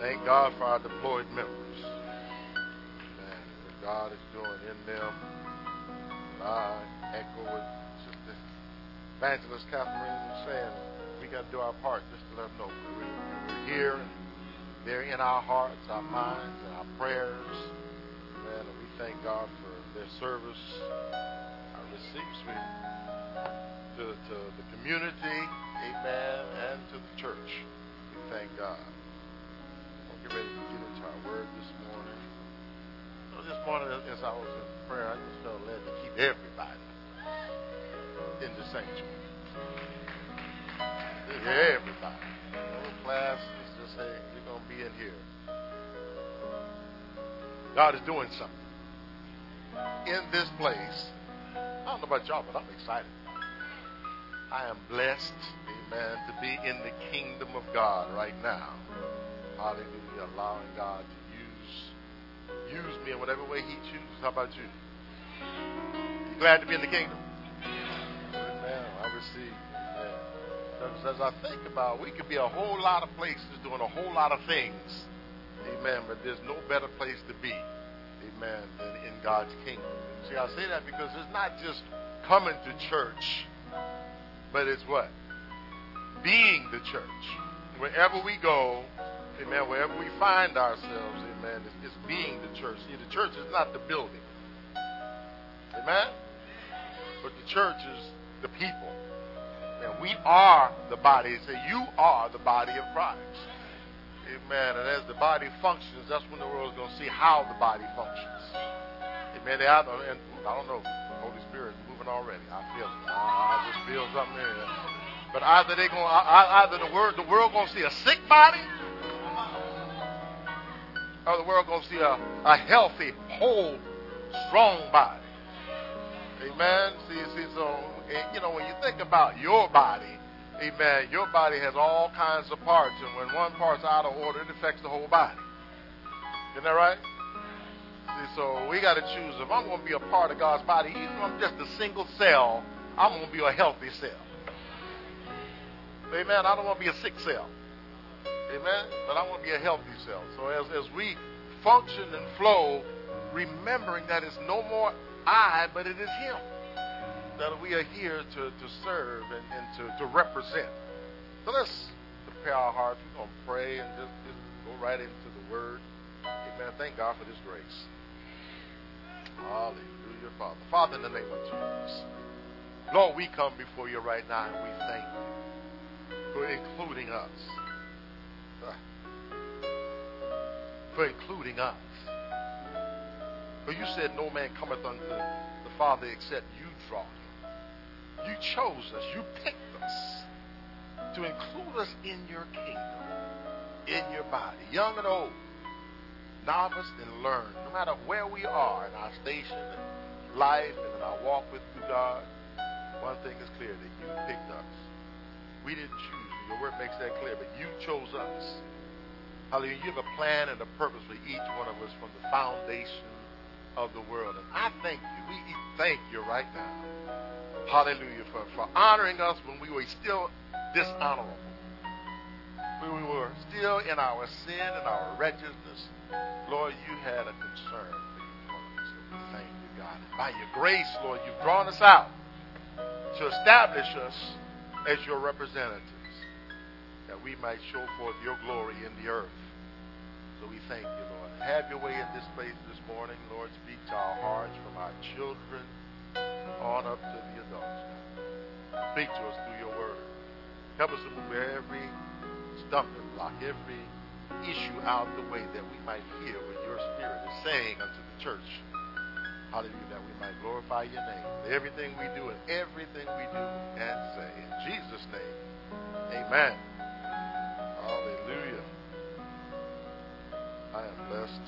Thank God for our deployed members. Man, what God is doing in them. I echo what Sister Evangelist Catherine was saying. We got to do our part just to let them know we're, here and they're in our hearts, our minds, and our prayers. Man, and we thank God for their service. I receive to, to the community, amen, and to the church. We thank God. Ready to get into our word this morning. So this morning, as I was in prayer, I just felt led to keep everybody in the sanctuary. Everybody. No classes, just hey, you're going to be in here. God is doing something in this place. I don't know about y'all, but I'm excited. I am blessed, amen, to be in the kingdom of God right now. Hallelujah. Allowing God to use use me in whatever way He chooses. How about you? You glad to be in the kingdom? Amen. I receive. Amen. As I think about, we could be a whole lot of places doing a whole lot of things. Amen. But there's no better place to be. Amen. Than in God's kingdom. See, I say that because it's not just coming to church but it's what? Being the church. Wherever we go, amen, wherever we find ourselves, amen, it's, it's being the church. See, the church is not the building. Amen? But the church is the people. And we are the body. Say, you are the body of Christ. Amen. And as the body functions, that's when the world is going to see how the body functions. Amen. They and I don't know, Holy Spirit is moving already. I feel it. I, just feel something there. But either they going either the word the world gonna see a sick body, or the world gonna see a, a healthy, whole, strong body. Amen. See, see, so you know when you think about your body, amen, your body has all kinds of parts, and when one part's out of order, it affects the whole body. Isn't that right? See, so we got to choose. If I'm going to be a part of God's body, even if I'm just a single cell, I'm going to be a healthy cell. Amen. I don't want to be a sick cell. Amen. But I want to be a healthy self. So as, as we function and flow, remembering that it's no more I, but it is Him. That we are here to, to serve and, and to, to represent. So let's prepare our hearts. We're going to pray and just, just go right into the Word. Amen. Thank God for this grace. Hallelujah, Father. Father, in the name of Jesus. Lord, we come before you right now and we thank you for including us. For including us. For you said, No man cometh unto the Father except you draw him. You chose us. You picked us to include us in your kingdom, in your body, young and old novice and learned, No matter where we are in our station in life and in our walk with you, God, one thing is clear that you picked us. We didn't choose you. Your word makes that clear, but you chose us. Hallelujah. You have a plan and a purpose for each one of us from the foundation of the world. And I thank you. We thank you right now. Hallelujah. For, for honoring us when we were still dishonorable. When we were still in our sin and our wretchedness. Lord, you had a concern for each one of us. So we thank you, God. And by your grace, Lord, you've drawn us out to establish us as your representatives, that we might show forth your glory in the earth. So we thank you, Lord. Have your way in this place this morning, Lord. Speak to our hearts from our children on up to the adults. Speak to us through your word. Help us to move every stumbling block, every issue out the way that we might hear what your spirit is saying unto the church. Hallelujah, that we might glorify your name. Everything we do and everything we do and say. In Jesus' name, amen. Hallelujah. I am blessed,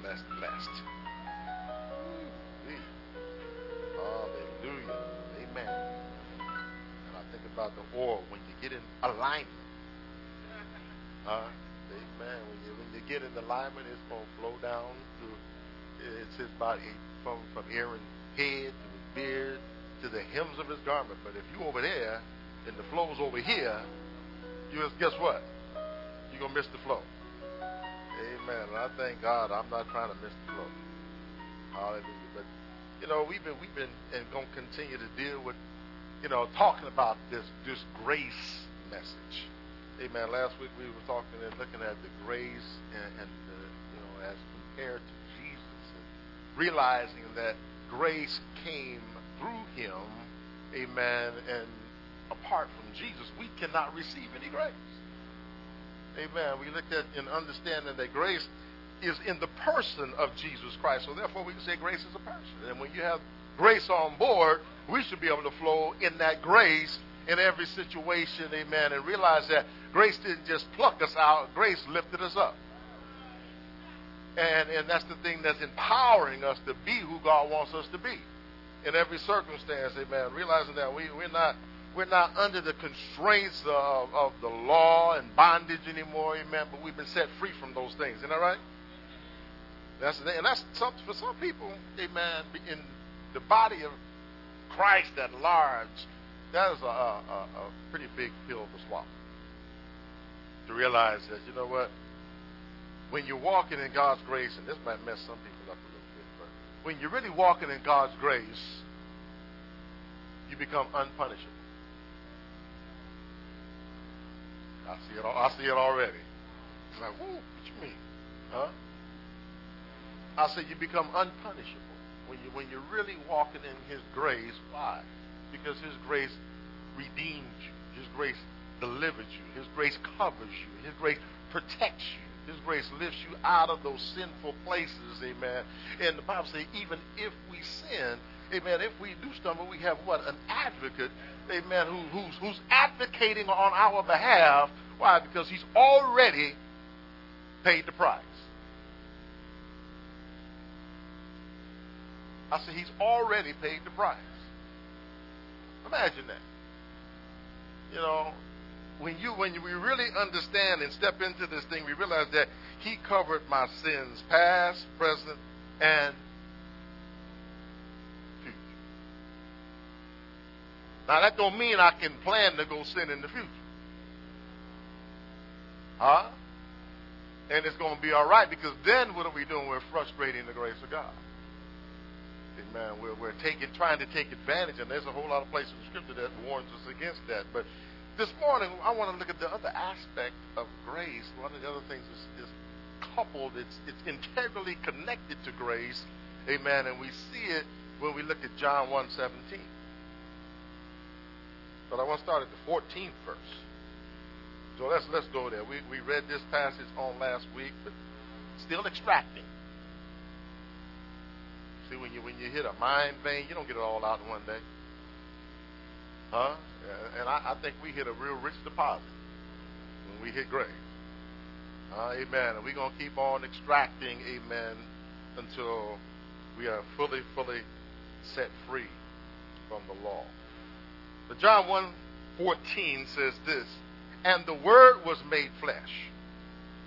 blessed, blessed. Hallelujah. Amen. And I think about the oil when you get in alignment. Uh, Amen. When you when you get in alignment, it's gonna flow down to it's his body from from Aaron's head to his beard to the hems of his garment. But if you over there and the flow's over here, you just guess what? Gonna miss the flow. Amen. And I thank God I'm not trying to miss the flow. Hallelujah. But you know, we've been we've been and gonna continue to deal with, you know, talking about this this grace message. Amen. Last week we were talking and looking at the grace and, and the, you know, as compared to Jesus and realizing that grace came through him, amen, and apart from Jesus, we cannot receive any grace. Amen. We looked at in understanding that grace is in the person of Jesus Christ. So therefore, we can say grace is a person. And when you have grace on board, we should be able to flow in that grace in every situation. Amen. And realize that grace didn't just pluck us out, grace lifted us up. And, and that's the thing that's empowering us to be who God wants us to be in every circumstance. Amen. Realizing that we, we're not we're not under the constraints of, of the law and bondage anymore, amen. But we've been set free from those things. Isn't that right? That's and that's some, for some people, amen. In the body of Christ at large, that is a, a, a pretty big pill to swallow. To realize that you know what, when you're walking in God's grace, and this might mess some people up a little bit, but when you're really walking in God's grace, you become unpunishable. I see it. I see it already. It's like, what you mean, huh? I said you become unpunishable when you when you're really walking in His grace. Why? Because His grace redeemed you. His grace delivers you. His grace covers you. His grace protects you. His grace lifts you out of those sinful places, amen. And the Bible says, even if we sin, amen, if we do stumble, we have what? An advocate amen, who, who's, who's advocating on our behalf. Why? Because he's already paid the price. I said, he's already paid the price. Imagine that. You know, when you when we really understand and step into this thing, we realize that he covered my sins, past, present, and Now that don't mean I can plan to go sin in the future. Huh? And it's going to be all right because then what are we doing? We're frustrating the grace of God. Amen. We're, we're taking, trying to take advantage, and there's a whole lot of places in Scripture that warns us against that. But this morning, I want to look at the other aspect of grace. One of the other things is, is coupled, it's, it's integrally connected to grace. Amen. And we see it when we look at John 1 17. But I want to start at the 14th verse. So let's let's go there. We we read this passage on last week, but still extracting. See, when you when you hit a mind vein, you don't get it all out in one day. Huh? And I, I think we hit a real rich deposit when we hit grace. Uh, amen. And we're to keep on extracting, amen, until we are fully, fully set free from the law. But John 1 14 says this, and the Word was made flesh.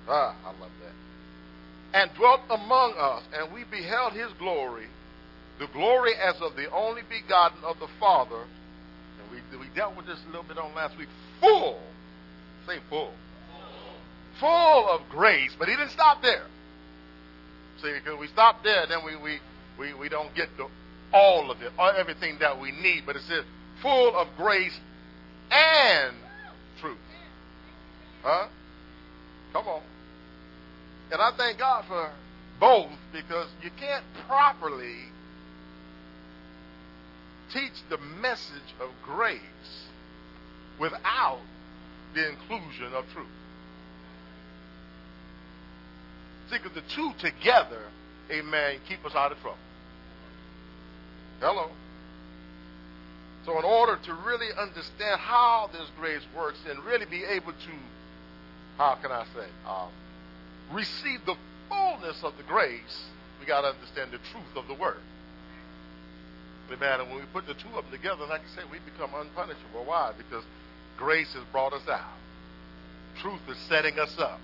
Ah, I love that. And dwelt among us, and we beheld his glory, the glory as of the only begotten of the Father. And we, we dealt with this a little bit on last week. Full, say full, full, full of grace. But he didn't stop there. See, because we stop there, then we, we, we, we don't get the, all of it, everything that we need. But it says full of grace and truth. Huh? Come on. And I thank God for both because you can't properly teach the message of grace without the inclusion of truth. See, because the two together, amen, keep us out of trouble. Hello. So, in order to really understand how this grace works and really be able to, how can I say, um, receive the fullness of the grace, we got to understand the truth of the word. Amen. And when we put the two of them together, like I said, we become unpunishable. Why? Because grace has brought us out. Truth is setting us up.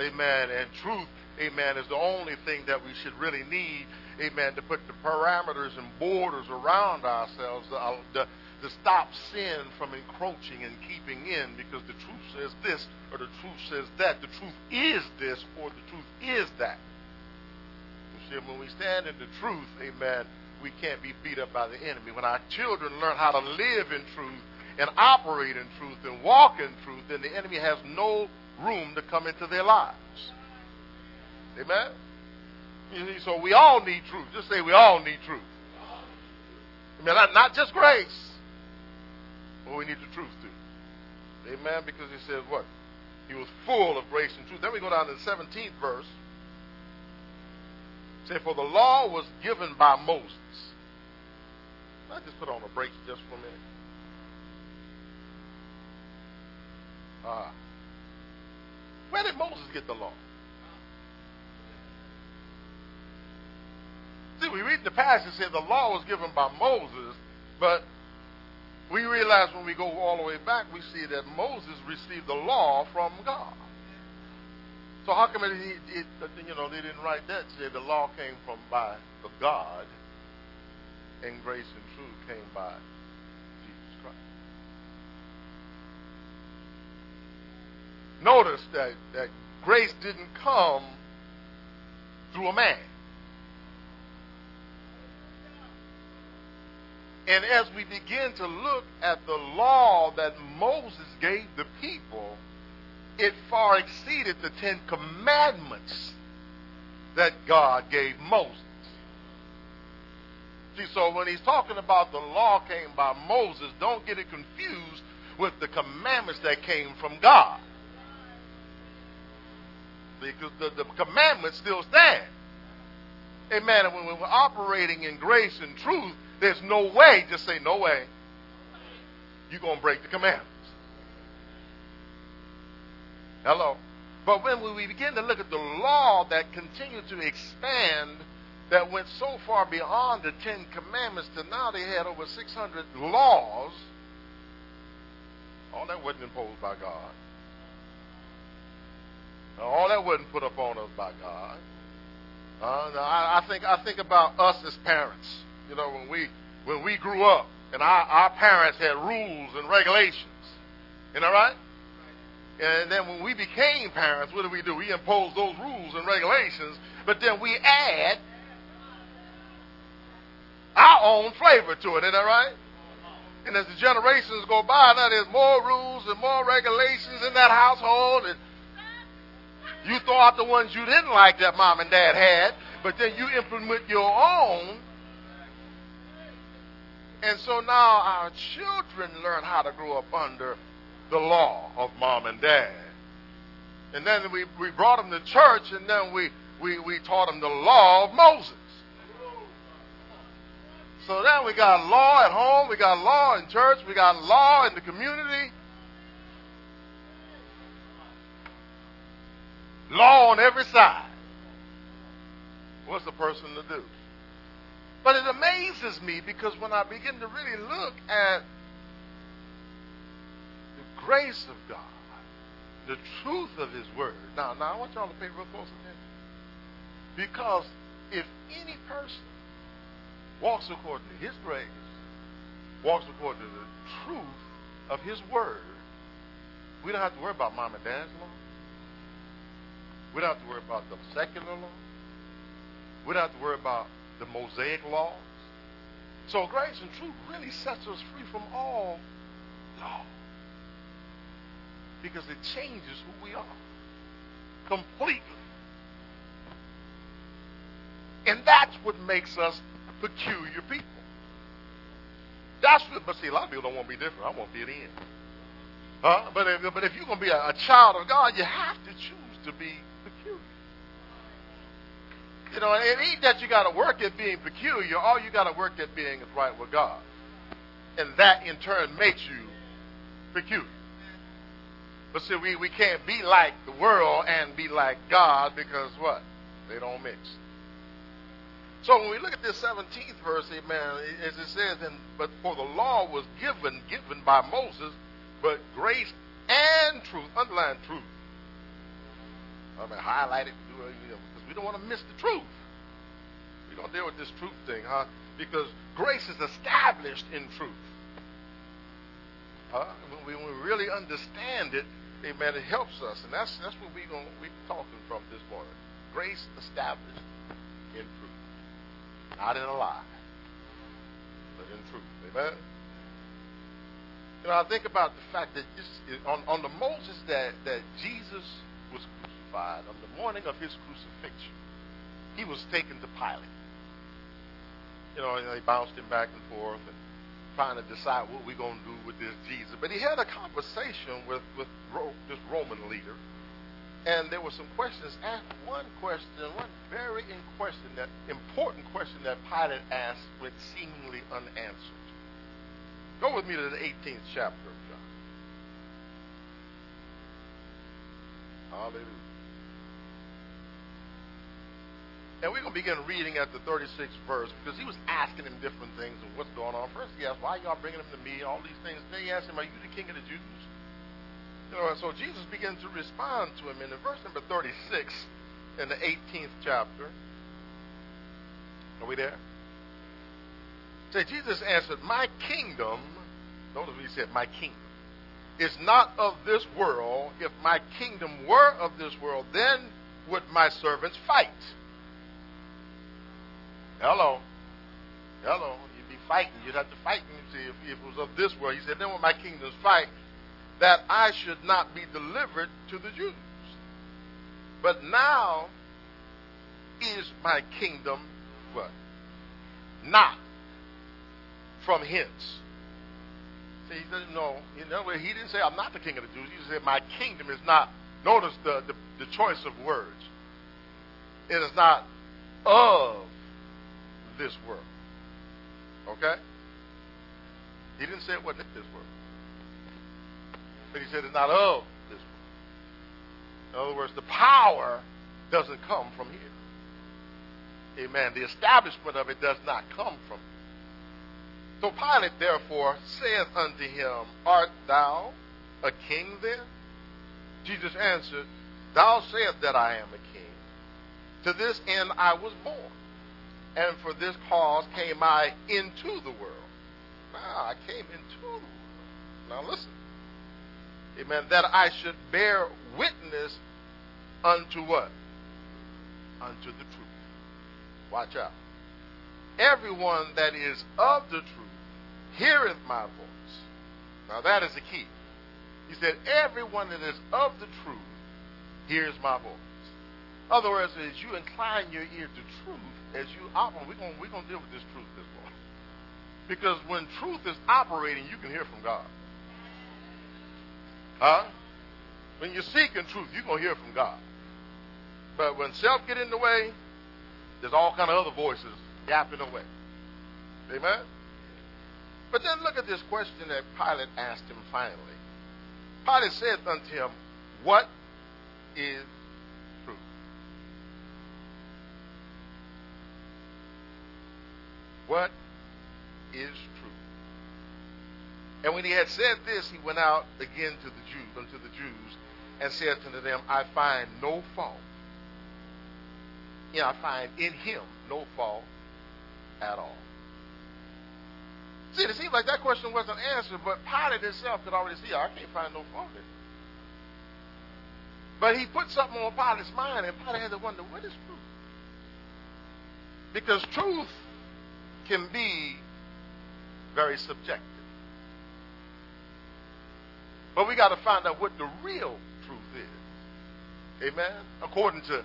Amen. And truth, amen, is the only thing that we should really need amen, to put the parameters and borders around ourselves, the, uh, the, to stop sin from encroaching and keeping in because the truth says this or the truth says that. The truth is this or the truth is that. You see, when we stand in the truth, amen, we can't be beat up by the enemy. When our children learn how to live in truth and operate in truth and walk in truth, then the enemy has no room to come into their lives. Amen? So we all need truth. Just say we all need truth. I mean, not, not just grace, but we need the truth too. Amen? Because he says what? He was full of grace and truth. Then we go down to the 17th verse. Say, for the law was given by Moses. I just put on a break just for a minute. Ah. Where did Moses get the law? We read the passage said the law was given by Moses, but we realize when we go all the way back, we see that Moses received the law from God. So how come it, it, you know they didn't write that? Say the law came from by the God, and grace and truth came by Jesus Christ. Notice that that grace didn't come through a man. And as we begin to look at the law that Moses gave the people, it far exceeded the Ten Commandments that God gave Moses. See, so when he's talking about the law came by Moses, don't get it confused with the commandments that came from God. Because the, the commandments still stand. Amen. And when we're operating in grace and truth, there's no way, just say no way, you're going to break the commandments. Hello. But when we begin to look at the law that continued to expand, that went so far beyond the Ten Commandments to now they had over 600 laws, all that wasn't imposed by God. All that wasn't put upon us by God. Uh, I, I think I think about us as parents. You know, when we when we grew up and our, our parents had rules and regulations. You know, right? And then when we became parents, what do we do? We impose those rules and regulations, but then we add our own flavor to it. Isn't that right? And as the generations go by, now there's more rules and more regulations in that household. And you throw out the ones you didn't like that mom and dad had, but then you implement your own and so now our children learn how to grow up under the law of mom and dad. And then we, we brought them to church, and then we, we, we taught them the law of Moses. So then we got law at home, we got law in church, we got law in the community. Law on every side. What's the person to do? But it amazes me because when I begin to really look at the grace of God, the truth of His Word. Now, now I want y'all to pay real close attention. Because if any person walks according to His grace, walks according to the truth of His Word, we don't have to worry about mom and dad's law. We don't have to worry about the secular law. We don't have to worry about the Mosaic laws. So grace and truth really sets us free from all law. Because it changes who we are completely. And that's what makes us peculiar people. That's what, but see, a lot of people don't want to be different. I want to fit in. Huh? But if, but if you're going to be a, a child of God, you have to choose to be you know, it ain't that you got to work at being peculiar. All you got to work at being is right with God. And that in turn makes you peculiar. But see, we, we can't be like the world and be like God because what? They don't mix. So when we look at this 17th verse, amen, as it says, and, but for the law was given, given by Moses, but grace and truth, underline truth. I mean, highlight it, you know, we don't want to miss the truth. We don't deal with this truth thing, huh? Because grace is established in truth. Uh, when, we, we really understand it, amen, it helps us. And that's, that's what we're gonna, we're talking from this morning. Grace established in truth. Not in a lie, but in truth. Amen? You know, I think about the fact that on, on the Moses that, that Jesus was crucified, on morning of his crucifixion, he was taken to Pilate. You know, they bounced him back and forth and trying to decide what we're going to do with this Jesus. But he had a conversation with, with this Roman leader, and there were some questions asked. One question, one very question that, important question that Pilate asked went seemingly unanswered. Go with me to the 18th chapter of John. Hallelujah. And we're going to begin reading at the 36th verse because he was asking him different things and what's going on. First, he asked, Why y'all bringing him to me? All these things. Then he asked him, Are you the king of the Jews? You know, and so Jesus begins to respond to him in verse number 36 in the 18th chapter. Are we there? Say, Jesus answered, My kingdom, notice what he said, My kingdom, is not of this world. If my kingdom were of this world, then would my servants fight Hello. Hello. You'd be fighting. You'd have to fight me, see, if, if it was of this world. He said, then when my kingdoms fight, that I should not be delivered to the Jews. But now is my kingdom what? Not from hence. See, he said, no, you know, he didn't say I'm not the king of the Jews. He said my kingdom is not. Notice the, the, the choice of words. It is not of this world. Okay? He didn't say it wasn't this world. But he said it's not of this world. In other words, the power doesn't come from here. Amen. The establishment of it does not come from here. So Pilate therefore saith unto him, Art thou a king then? Jesus answered, Thou sayest that I am a king. To this end I was born and for this cause came I into the world. Now, I came into the world. Now, listen. Amen. That I should bear witness unto what? Unto the truth. Watch out. Everyone that is of the truth heareth my voice. Now, that is the key. He said, Everyone that is of the truth hears my voice. In other words, as you incline your ear to truth, as you operate, we're going we're gonna deal with this truth this morning. Because when truth is operating, you can hear from God. Huh? When you're seeking truth, you're going to hear from God. But when self get in the way, there's all kind of other voices yapping away. Amen? But then look at this question that Pilate asked him finally. Pilate said unto him, What is what is true. And when he had said this, he went out again to the Jews, unto the Jews, and said unto them, I find no fault. Yeah, I find in him no fault at all. See, it seems like that question wasn't answered, but Pilate himself could already see, I can't find no fault in. But he put something on Pilate's mind, and Pilate had to wonder, what is truth? Because truth can be very subjective. But we got to find out what the real truth is. Amen? According to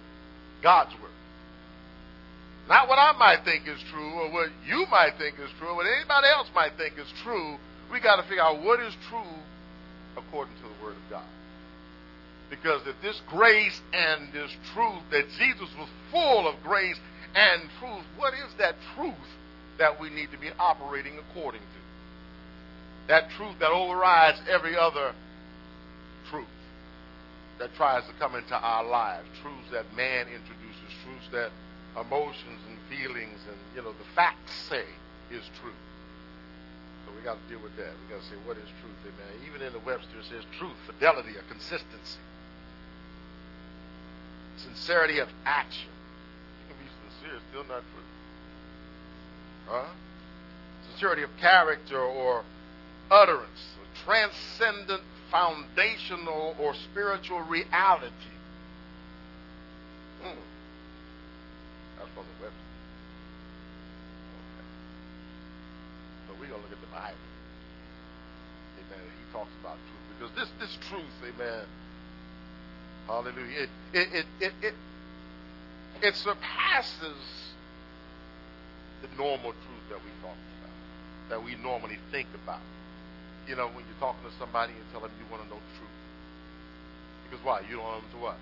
God's word. Not what I might think is true or what you might think is true or what anybody else might think is true. We got to figure out what is true according to the word of God. Because if this grace and this truth that Jesus was full of grace and truth, what is that truth that we need to be operating according to. That truth that overrides every other truth that tries to come into our lives, truths that man introduces, truths that emotions and feelings and you know the facts say is true. So we got to deal with that. We got to say what is truth, amen. Even in the Webster it says truth, fidelity, or consistency, sincerity of action. You can be sincere, still not true. Huh? Sincerity of character or utterance, or transcendent, foundational, or spiritual reality. Hmm. That's from the website. Okay. So we're going to look at the Bible. Amen. He talks about truth. Because this, this truth, amen, hallelujah, it, it, it, it, it, it surpasses the normal truth that we talk about, that we normally think about. You know, when you're talking to somebody and tell them you want to know the truth. Because why? You don't want them to what?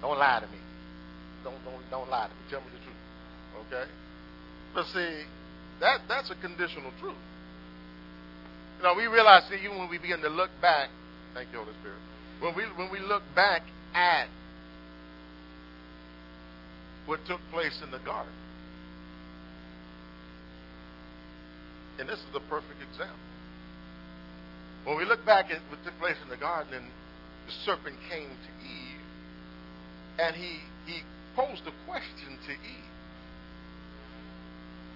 Don't lie to me. Don't don't don't lie to me. Tell me the truth. Okay? But see, that that's a conditional truth. You know, we realize that even when we begin to look back, thank you, Holy Spirit. When we when we look back at what took place in the garden. And this is the perfect example. When we look back at what took place in the garden and the serpent came to Eve and he he posed a question to Eve.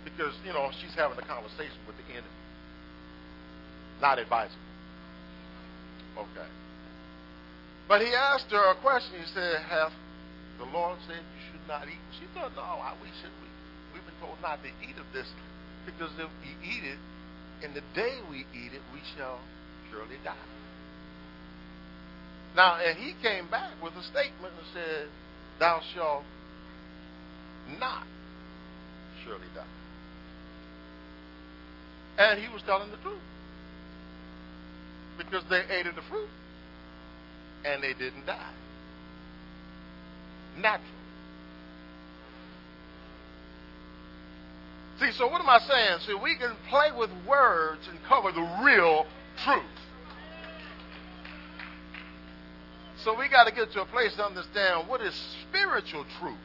Because, you know, she's having a conversation with the enemy. Not advisable. Okay. But he asked her a question. He said, Have the Lord said you should not eat? She said, No, we should. We, we've been told not to eat of this because if we eat it, in the day we eat it, we shall surely die. Now, and he came back with a statement and said, Thou shalt not surely die. And he was telling the truth. Because they ate of the fruit and they didn't die. Naturally. See, so what am I saying? See, we can play with words and cover the real truth. So we got to get to a place to understand what is spiritual truth.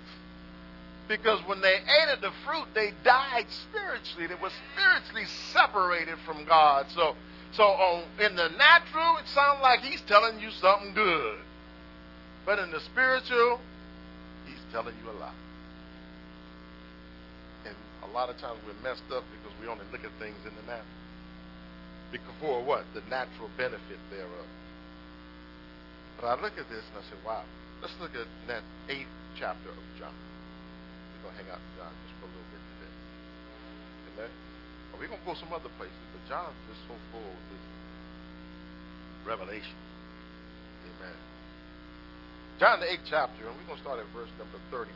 Because when they ate of the fruit, they died spiritually. They were spiritually separated from God. So, so on, in the natural, it sounds like he's telling you something good. But in the spiritual, he's telling you a lie. A lot of times we're messed up because we only look at things in the natural. Because for what? The natural benefit thereof. But I look at this and I say, wow, let's look at that eighth chapter of John. We're going to hang out John just for a little bit today. Amen? We're going to go some other places, but John's just so full of this revelation. Amen. John the eighth chapter, and we're going to start at verse number 31.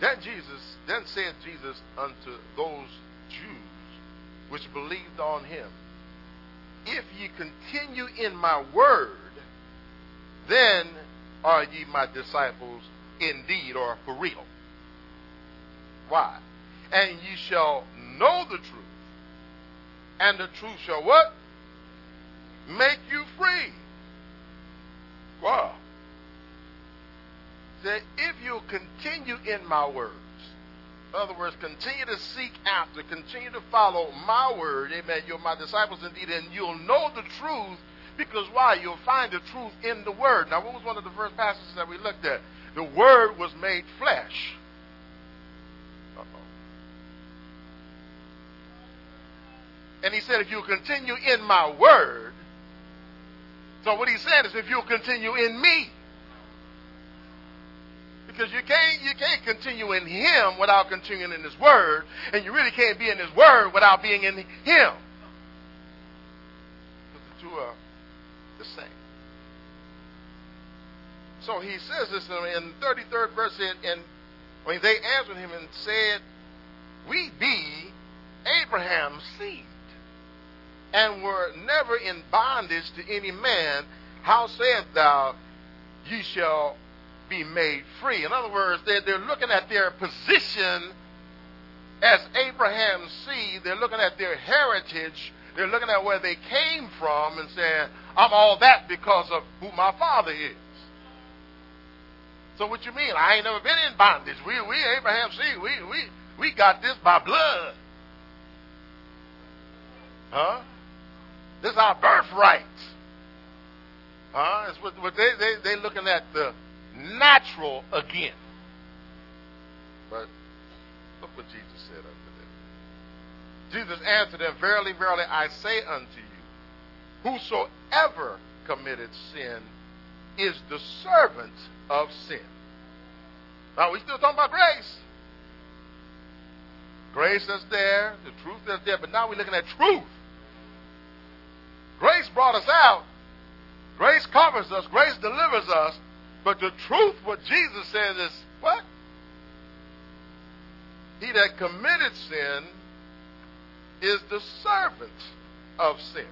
Then Jesus, then said Jesus unto those Jews which believed on him, if ye continue in my word, then are ye my disciples indeed or for real. Why? And ye shall know the truth, and the truth shall what? Make you free. Wow. That if you continue in my words, in other words, continue to seek after, continue to follow my word. Amen. You're my disciples indeed, and you'll know the truth because why? You'll find the truth in the word. Now, what was one of the first passages that we looked at? The word was made flesh. And he said, if you continue in my word, so what he said is, if you'll continue in me, because you can't you can't continue in Him without continuing in His Word, and you really can't be in His Word without being in Him. Because the two are the same. So he says this in the 33rd verse, and when they answered him and said, We be Abraham's seed, and were never in bondage to any man. How sayest thou, Ye shall be made free. In other words, they're, they're looking at their position as Abraham's seed. They're looking at their heritage. They're looking at where they came from and saying, I'm all that because of who my father is. So what you mean? I ain't never been in bondage. We, we Abraham's seed. We, we, we got this by blood. Huh? This is our birthright. Huh? It's what, what they, they, they looking at the natural again. But look what Jesus said unto them. Jesus answered them, Verily, verily, I say unto you, whosoever committed sin is the servant of sin. Now, we still talking about grace. Grace is there, the truth is there, but now we're looking at truth. Grace brought us out. Grace covers us. Grace delivers us. But the truth, what Jesus says is, what? He that committed sin is the servant of sin.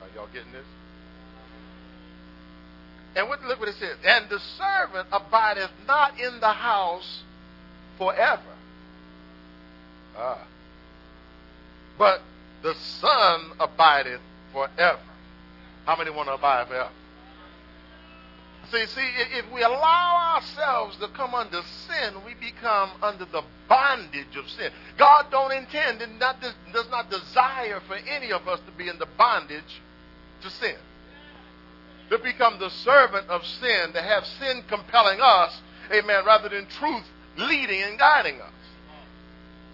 Are y'all getting this? And what, look what it says. And the servant abideth not in the house forever. Ah. But the Son abideth forever. How many want to abide forever? See, see, if we allow ourselves to come under sin, we become under the bondage of sin. God don't intend and not, does not desire for any of us to be in the bondage to sin. To become the servant of sin, to have sin compelling us, amen, rather than truth leading and guiding us.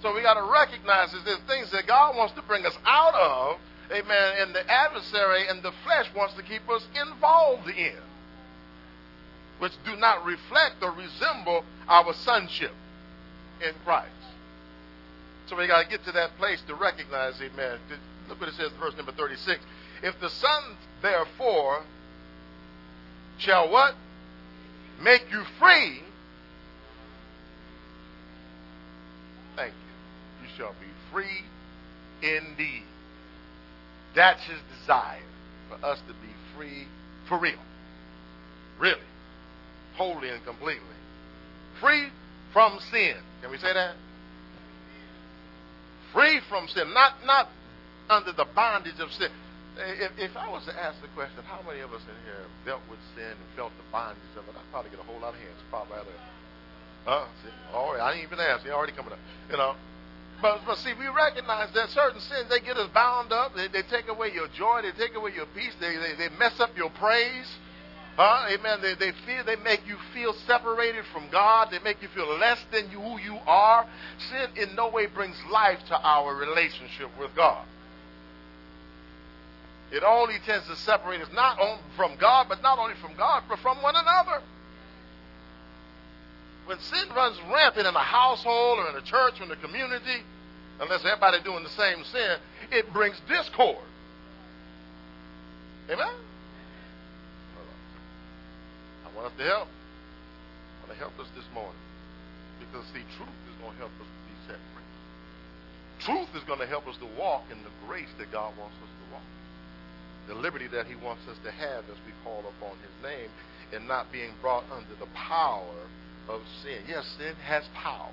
So we got to recognize that there's things that God wants to bring us out of, amen, and the adversary and the flesh wants to keep us involved in which do not reflect or resemble our sonship in Christ. So we got to get to that place to recognize, amen. Look what it says, in verse number 36. If the Son, therefore, shall what? Make you free. Thank you. You shall be free indeed. That's his desire for us to be free for real. Really wholly and completely. Free from sin. Can we say that? Free from sin. Not, not under the bondage of sin. If, if I was to ask the question, how many of us in here dealt with sin and felt the bondage of it, I'd probably get a whole lot of hands. Probably out there. Huh? See, all right, I didn't even ask. They already coming up. You know. But, but see, we recognize that certain sins, they get us bound up. They, they take away your joy. They take away your peace. They, they, they mess up your praise. Huh? Amen. They, they feel they make you feel separated from God. They make you feel less than you, who you are. Sin in no way brings life to our relationship with God. It only tends to separate us not only from God, but not only from God, but from one another. When sin runs rampant in a household or in a church or in a community, unless everybody doing the same sin, it brings discord. Amen? I want us to help. I want to help us this morning. Because, see, truth is going to help us to be set free. Truth is going to help us to walk in the grace that God wants us to walk. The liberty that he wants us to have as we call upon his name and not being brought under the power of sin. Yes, sin has power.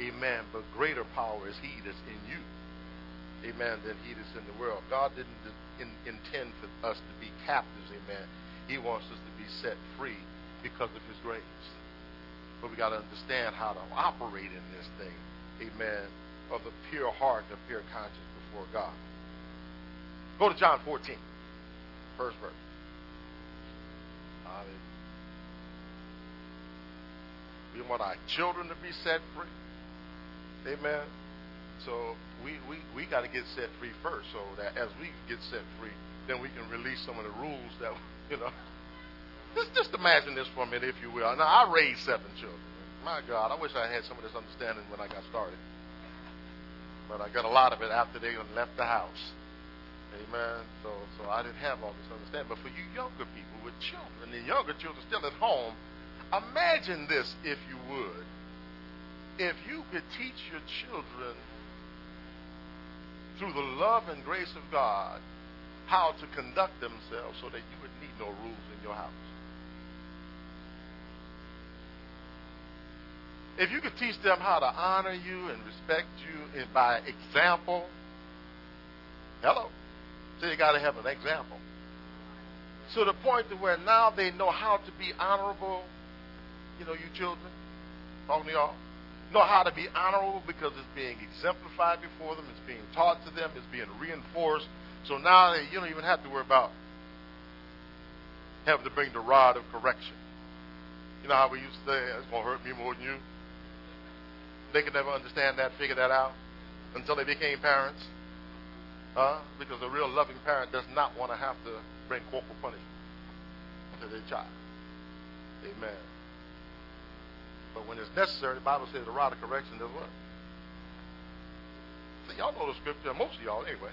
Amen. But greater power is he that's in you. Amen. Than he that's in the world. God didn't in, intend for us to be captives. Amen. He wants us to be set free because of his grace. But we got to understand how to operate in this thing. Amen. Of the pure heart, and the pure conscience before God. Go to John 14, first verse. Hallelujah. We want our children to be set free. Amen. So we, we, we got to get set free first so that as we get set free, then we can release some of the rules that, you know, just, just imagine this for a minute, if you will. Now, I raised seven children. My God, I wish I had some of this understanding when I got started. But I got a lot of it after they left the house. Amen. So, so I didn't have all this understanding. But for you younger people with children, the younger children still at home, imagine this, if you would. If you could teach your children through the love and grace of God how to conduct themselves so that you would need no rules in your house. if you could teach them how to honor you and respect you and by example, hello. So you got to have an example. To the point to where now they know how to be honorable. You know, you children, to y'all, know how to be honorable because it's being exemplified before them, it's being taught to them, it's being reinforced. So now they, you don't even have to worry about having to bring the rod of correction. You know how we used to say, it's going to hurt me more than you? They could never understand that, figure that out until they became parents. Huh? Because a real loving parent does not want to have to bring corporal punishment to their child. Amen. But when it's necessary, the Bible says the rod of correction does what? See, y'all know the scripture, most of y'all anyway.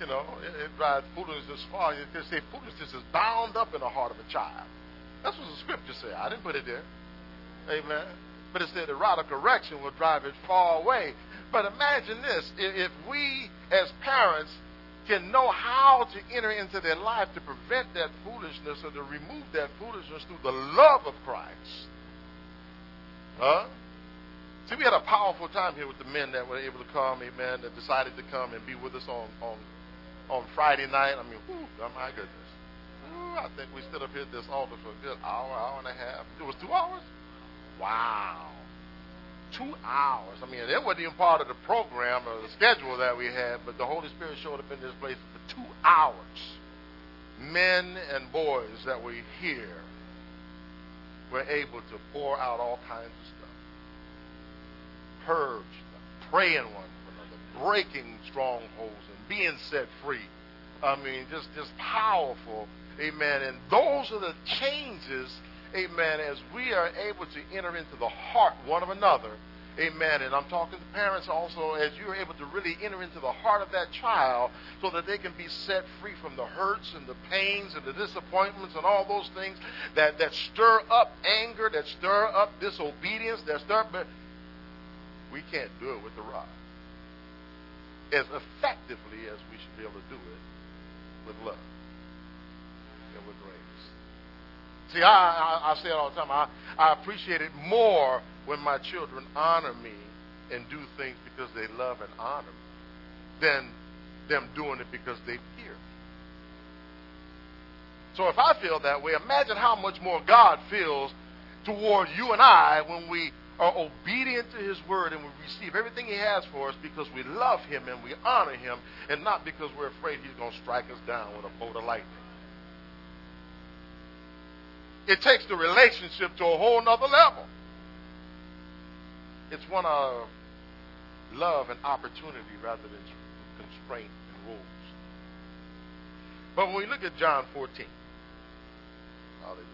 You know, it, it drives foolishness far. It can say foolishness is bound up in the heart of a child. That's what the scripture said. I didn't put it there. Amen. But it said the rod of correction will drive it far away. But imagine this if we as parents can know how to enter into their life to prevent that foolishness or to remove that foolishness through the love of Christ. Huh? See, we had a powerful time here with the men that were able to come, amen, that decided to come and be with us on, on, on Friday night. I mean, oh my goodness. Ooh, I think we stood up here at this altar for a good hour, hour and a half. It was two hours? Wow. Two hours. I mean, it wasn't even part of the program or the schedule that we had, but the Holy Spirit showed up in this place for two hours. Men and boys that were here were able to pour out all kinds of stuff. Purge, praying one another, breaking strongholds and being set free. I mean, just just powerful. Amen. And those are the changes amen, as we are able to enter into the heart one of another, amen, and I'm talking to parents also, as you're able to really enter into the heart of that child so that they can be set free from the hurts and the pains and the disappointments and all those things that, that stir up anger, that stir up disobedience, that stir up. We can't do it with the rod as effectively as we should be able to do it with love and with grace. See, I, I, I say it all the time. I, I appreciate it more when my children honor me and do things because they love and honor me than them doing it because they fear me. So if I feel that way, imagine how much more God feels toward you and I when we are obedient to his word and we receive everything he has for us because we love him and we honor him and not because we're afraid he's going to strike us down with a bolt of lightning. It takes the relationship to a whole nother level. It's one of love and opportunity rather than constraint and rules. But when we look at John 14, hallelujah.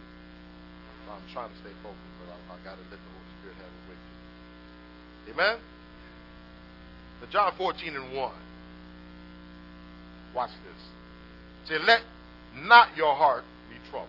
I'm trying to stay focused, but I, I got to let the Holy Spirit have it with you. Amen? The John 14 and 1. Watch this. Say, let not your heart be troubled.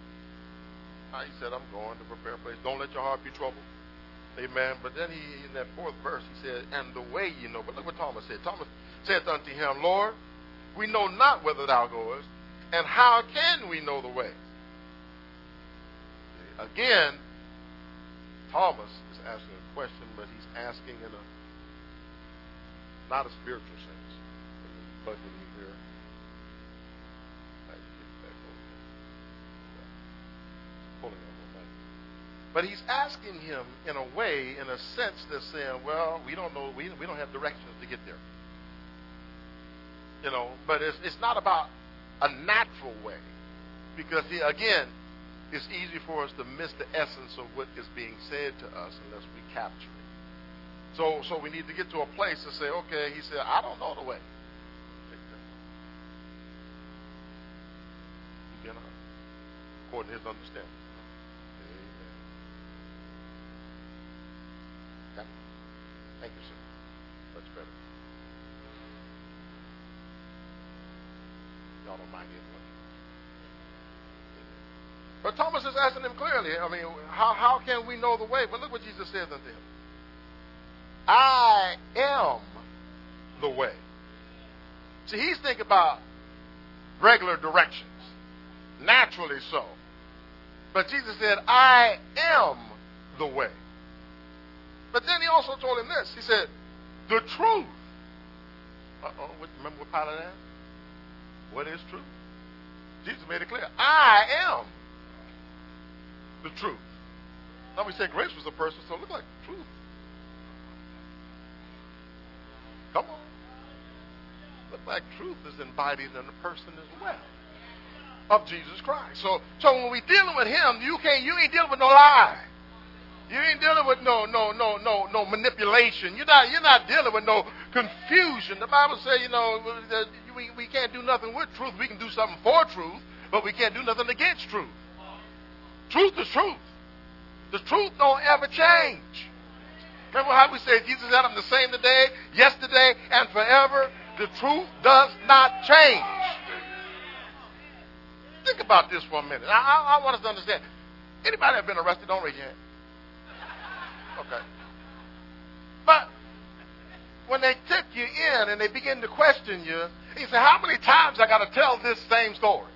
He said, I'm going to prepare a place. Don't let your heart be troubled. Amen. But then he, in that fourth verse, he said, and the way you know. But look what Thomas said. Thomas said unto him, Lord, we know not whither thou goest, and how can we know the way? Again, Thomas is asking a question, but he's asking in a not a spiritual sense. But here. But he's asking him in a way, in a sense, that's saying, well, we don't know, we, we don't have directions to get there. You know, but it's, it's not about a natural way. Because, he, again, it's easy for us to miss the essence of what is being said to us unless we capture it. So, so we need to get to a place to say, okay, he said, I don't know the way. According to his understanding. Thank you, sir. Much better. Y'all don't mind it. But Thomas is asking him clearly, I mean, how, how can we know the way? But look what Jesus says unto him. I am the way. See, he's thinking about regular directions, naturally so. But Jesus said, I am the way. But then he also told him this. He said, the truth Uh-oh, remember what Pilate asked? What is truth? Jesus made it clear. I am the truth. Now we said grace was a person, so it looked like truth. Come on. Look like truth is embodied in a person as well of Jesus Christ. So, so when we dealing with Him, you can't, you ain't dealing with no lie. You ain't dealing with no, no, no, no, no manipulation. You're not, you're not dealing with no confusion. The Bible says, you know, we, we can't do nothing with truth. We can do something for truth, but we can't do nothing against truth. Truth is truth. The truth don't ever change. Remember how we say Jesus had them the same today, yesterday, and forever? The truth does not change. Think about this for a minute. I, I, I want us to understand. Anybody have been arrested? Don't raise your hand. Okay. But when they take you in and they begin to question you, he said, How many times I got to tell this same story?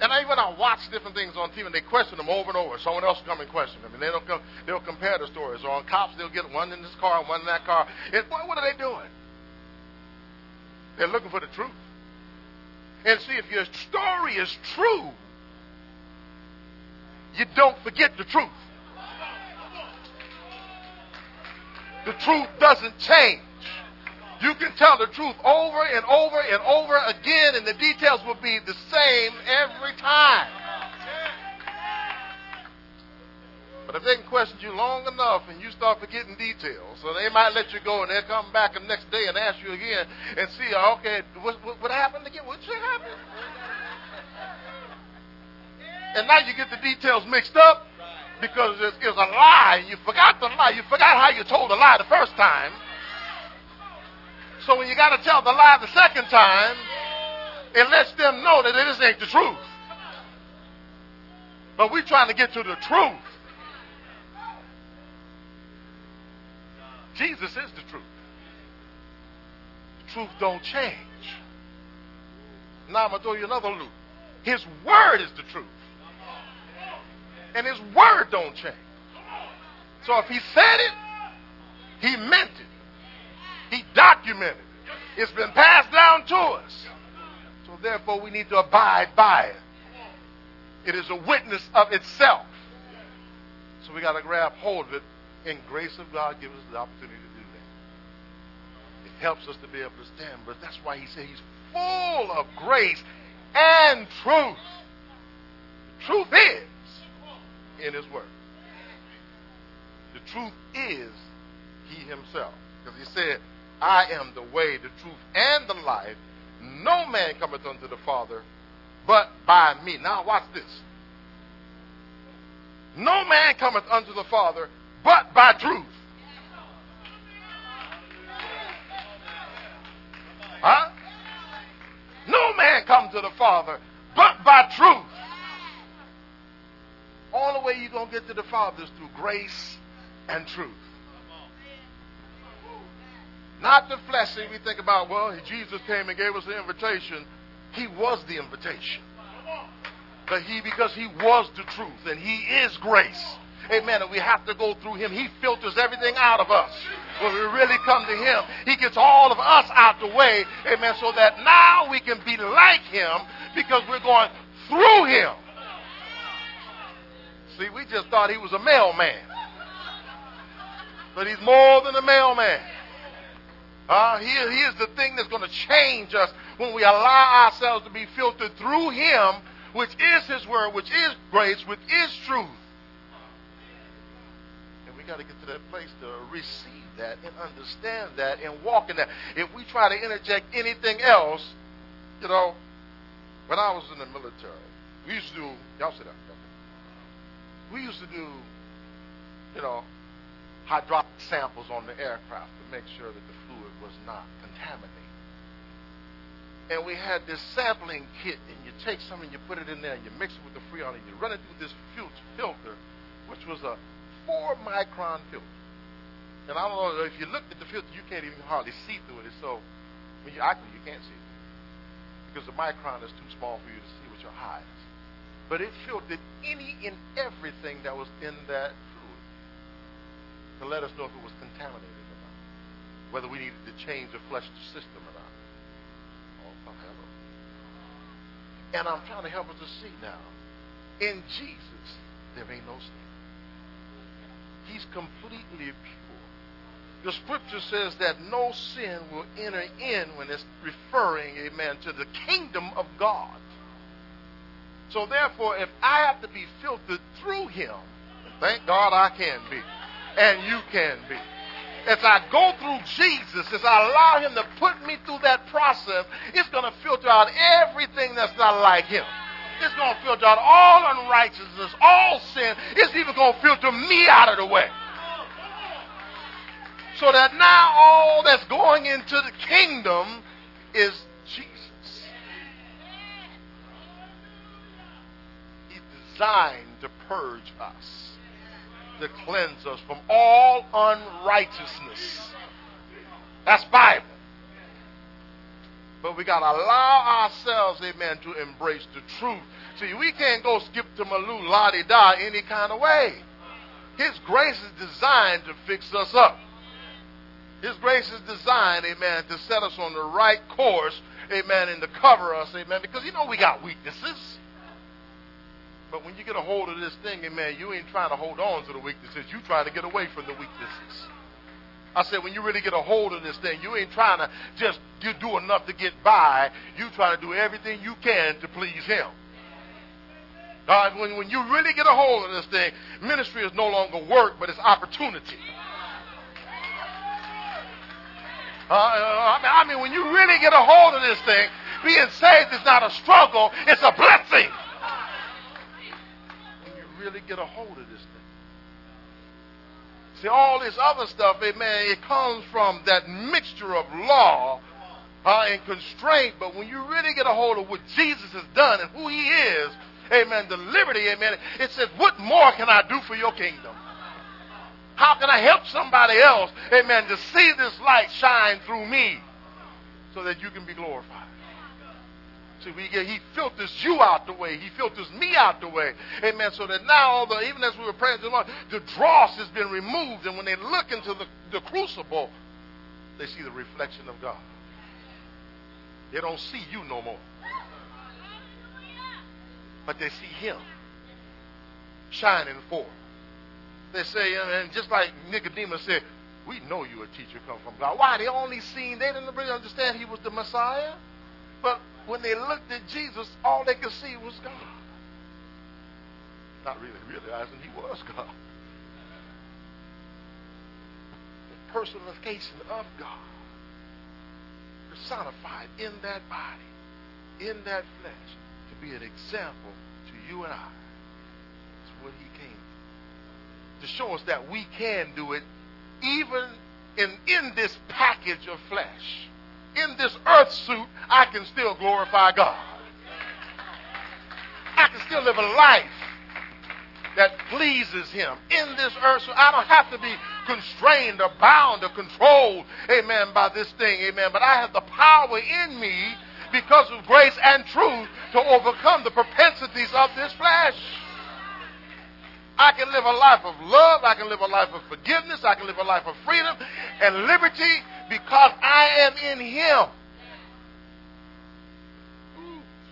And I, even I watch different things on TV, and they question them over and over. Someone else come and question them, and they don't come. They'll compare the stories. Or on cops, they'll get one in this car and one in that car. And what, what are they doing? They're looking for the truth. And see, if your story is true, you don't forget the truth. The truth doesn't change. You can tell the truth over and over and over again, and the details will be the same every time. But if they can question you long enough and you start forgetting details, so they might let you go and they'll come back the next day and ask you again and see, okay, what, what, what happened again? What happen? And now you get the details mixed up because it's, it's a lie. You forgot the lie. You forgot how you told the lie the first time. So when you got to tell the lie the second time, it lets them know that this ain't the truth. But we're trying to get to the truth. Jesus is the truth. The truth don't change. Now I'm going to throw you another loop. His word is the truth. And his word don't change. So if he said it, he meant it. He documented it. It's been passed down to us. So therefore, we need to abide by it. It is a witness of itself. So we got to grab hold of it. And grace of God gives us the opportunity to do that. It helps us to be able to stand. But that's why he said he's full of grace and truth. The truth is in his word. The truth is he himself. Because he said, I am the way, the truth, and the life. No man cometh unto the Father but by me. Now watch this. No man cometh unto the Father but by truth. Huh? No man come to the Father but by truth. All the way you're going to get to the Father is through grace and truth. Not the fleshly. We think about, well, Jesus came and gave us the invitation. He was the invitation. But he, because he was the truth and he is grace. Amen. And we have to go through him. He filters everything out of us. When we really come to him, he gets all of us out the way. Amen. So that now we can be like him because we're going through him. See, we just thought he was a mailman. But he's more than a mailman. Uh, he, he is the thing that's going to change us when we allow ourselves to be filtered through him, which is his word, which is grace, which is truth. And we got to get to that place to receive that and understand that and walk in that. If we try to interject anything else, you know, when I was in the military, we used to do, y'all sit down. We used to do, you know, hydraulic samples on the aircraft to make sure that the fluid was not contaminated. And we had this sampling kit, and you take some and you put it in there, and you mix it with the freon, and you run it through this filter, which was a four micron filter. And I don't know if you look at the filter, you can't even hardly see through it. It's so, I mean, actually, you can't see it because the micron is too small for you to see with your eyes. But it filtered any and everything that was in that fluid to let us know if it was contaminated or not. whether we needed to change the flesh system or not. Oh, hello. And I'm trying to help us to see now. In Jesus, there ain't no sin. He's completely pure. The scripture says that no sin will enter in when it's referring, amen, to the kingdom of God. So therefore, if I have to be filtered through him, thank God I can be, and you can be. As I go through Jesus, as I allow him to put me through that process, it's going to filter out everything that's not like him. It's going to filter out all unrighteousness, all sin. It's even going to filter me out of the way. So that now all that's going into the kingdom is designed to purge us, to cleanse us from all unrighteousness. That's Bible. But we got to allow ourselves, amen, to embrace the truth. See, we can't go skip to my Lou, la da any kind of way. His grace is designed to fix us up. His grace is designed, amen, to set us on the right course, amen, and to cover us, amen, because you know we got weaknesses. But when you get a hold of this thing, amen, you ain't trying to hold on to the weaknesses. You trying to get away from the weaknesses. I said, when you really get a hold of this thing, you ain't trying to just do enough to get by. You trying to do everything you can to please Him. God, when, when you really get a hold of this thing, ministry is no longer work, but it's opportunity. Uh, I, mean, I mean, when you really get a hold of this thing, being saved is not a struggle, it's a blessing. Really get a hold of this thing. See, all this other stuff, amen, it comes from that mixture of law uh, and constraint. But when you really get a hold of what Jesus has done and who he is, amen, the liberty, amen, it says, what more can I do for your kingdom? How can I help somebody else, amen, to see this light shine through me so that you can be glorified? We get, he filters you out the way. He filters me out the way. Amen. So that now, even as we were praying to the Lord, the dross has been removed. And when they look into the, the crucible, they see the reflection of God. They don't see you no more. But they see him shining forth. They say, uh, and just like Nicodemus said, we know you a teacher come from God. Why? They only seen, they didn't really understand he was the Messiah. But when they looked at Jesus, all they could see was God. Not really realizing he was God. The personification of God personified in that body, in that flesh, to be an example to you and I. That's what he came to. To show us that we can do it even in, in this package of flesh in this earth suit, I can still glorify God. I can still live a life that pleases Him in this earth. So I don't have to be constrained or bound or controlled, amen, by this thing, amen. But I have the power in me because of grace and truth to overcome the propensities of this flesh. I can live a life of love. I can live a life of forgiveness. I can live a life of freedom and liberty because I am in Him.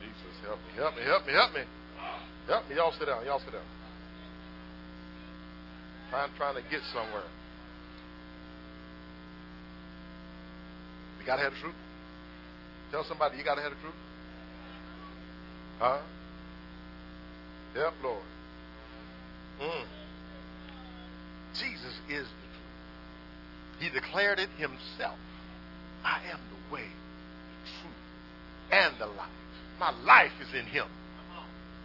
Jesus, help me, help me, help me, help me. Help me. Y'all sit down. Y'all sit down. I'm trying to get somewhere. You got to have the truth. Tell somebody you got to have the truth. Huh? Help, Lord. Mm. Jesus is. He declared it himself. I am the way, the truth, and the life. My life is in him.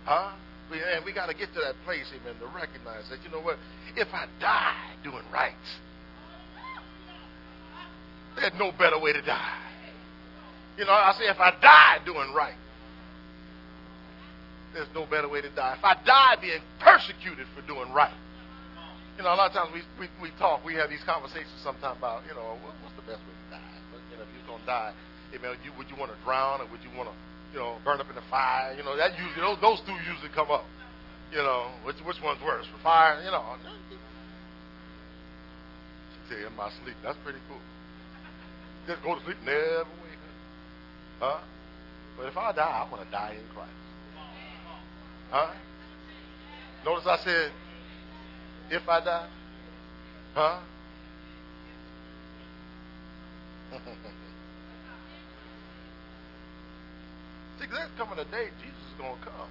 Huh? And we got to get to that place, amen, to recognize that, you know what? If I die doing right, there's no better way to die. You know, I say if I die doing right, there's no better way to die. If I die being persecuted for doing right. You know, a lot of times we, we, we talk, we have these conversations sometimes about, you know, what's the best way to die? But, you know, if you're going to die, you know, you, would you want to drown or would you want to, you know, burn up in the fire? You know, that usually, those, those two usually come up. You know, which, which one's worse? Fire, you know. You in my sleep. That's pretty cool. Just go to sleep, never wake up. Huh? But if I die, I want to die in Christ. Huh? Notice I said, I die. Huh? See, there's coming a day Jesus is going to come.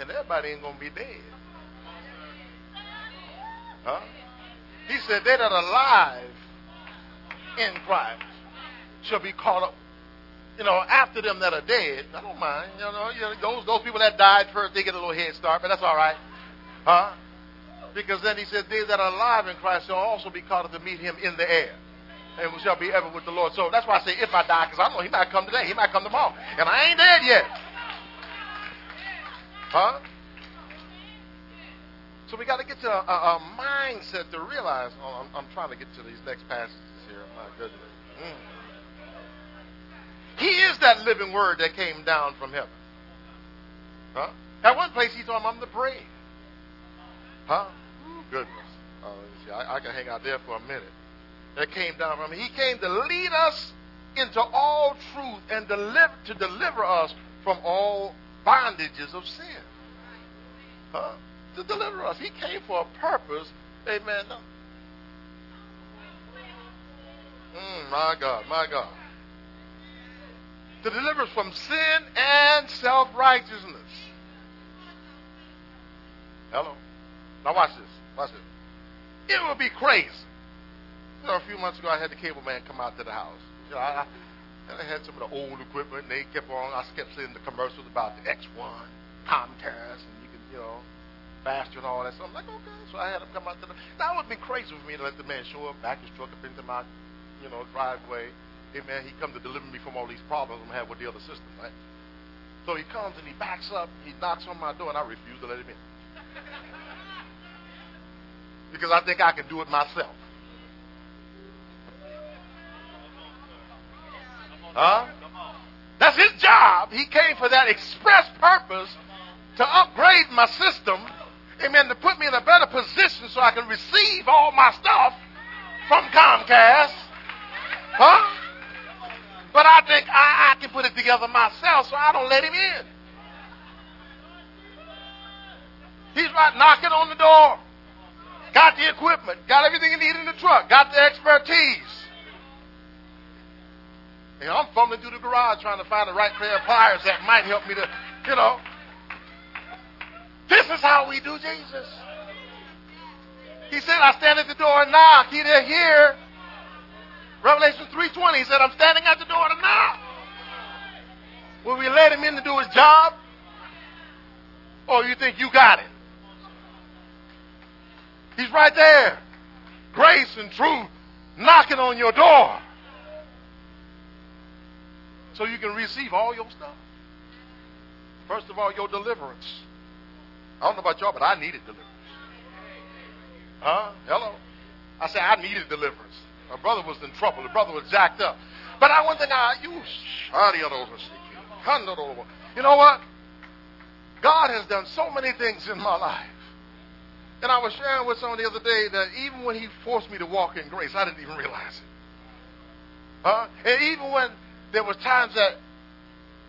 And everybody ain't going to be dead. Huh? He said, they that are alive in Christ shall be caught up. You know, after them that are dead, I don't mind. You know, you know those those people that died first, they get a little head start, but that's all right. Huh? Because then he said, they that are alive in Christ shall also be up to meet him in the air. And we shall be ever with the Lord. So that's why I say if I die, because I know he might come today, he might come tomorrow. And I ain't dead yet. Huh? So we got to get to a, a, a, mindset to realize. Oh, I'm, I'm, trying to get to these next passages here. My goodness. Mm. He is that living word that came down from heaven. Huh? At one place he told him, I'm the bread. Huh? Goodness. Uh, I, I can hang out there for a minute. That came down from him. He came to lead us into all truth and deliver, to deliver us from all bondages of sin. Huh? to deliver us. He came for a purpose. Amen. Mm, my God, my God. To deliver us from sin and self righteousness. Hello. Now watch this. Watch this. It would be crazy. You know, a few months ago, I had the cable man come out to the house. You know, I, I had some of the old equipment, and they kept on. I kept seeing the commercials about the X1, Comcast, and you can, you know, faster and all that. So I'm like, okay. So I had him come out to the. That would be crazy for me to let the man show up, back his truck up into my, you know, driveway. Hey man, he come to deliver me from all these problems I'm having with the other system, right? So he comes and he backs up, he knocks on my door, and I refuse to let him in. Because I think I can do it myself. Huh? That's his job. He came for that express purpose to upgrade my system amen, to put me in a better position so I can receive all my stuff from Comcast. Huh? But I think I, I can put it together myself, so I don't let him in. He's right knocking on the door. Got the equipment, got everything you need in the truck, got the expertise. And I'm fumbling through the garage trying to find the right pair of pliers that might help me to, you know, this is how we do Jesus. He said, I stand at the door and knock. He didn't hear. Revelation 3.20, he said, I'm standing at the door to knock. Will we let him in to do his job? Or you think you got it? He's right there. Grace and truth knocking on your door. So you can receive all your stuff. First of all, your deliverance. I don't know about y'all, but I needed deliverance. Huh? Hello? I said I needed deliverance. My brother was in trouble. The brother was jacked up. But I one thing I you you know what? God has done so many things in my life. And I was sharing with someone the other day that even when he forced me to walk in grace, I didn't even realize it. Huh? And even when there was times that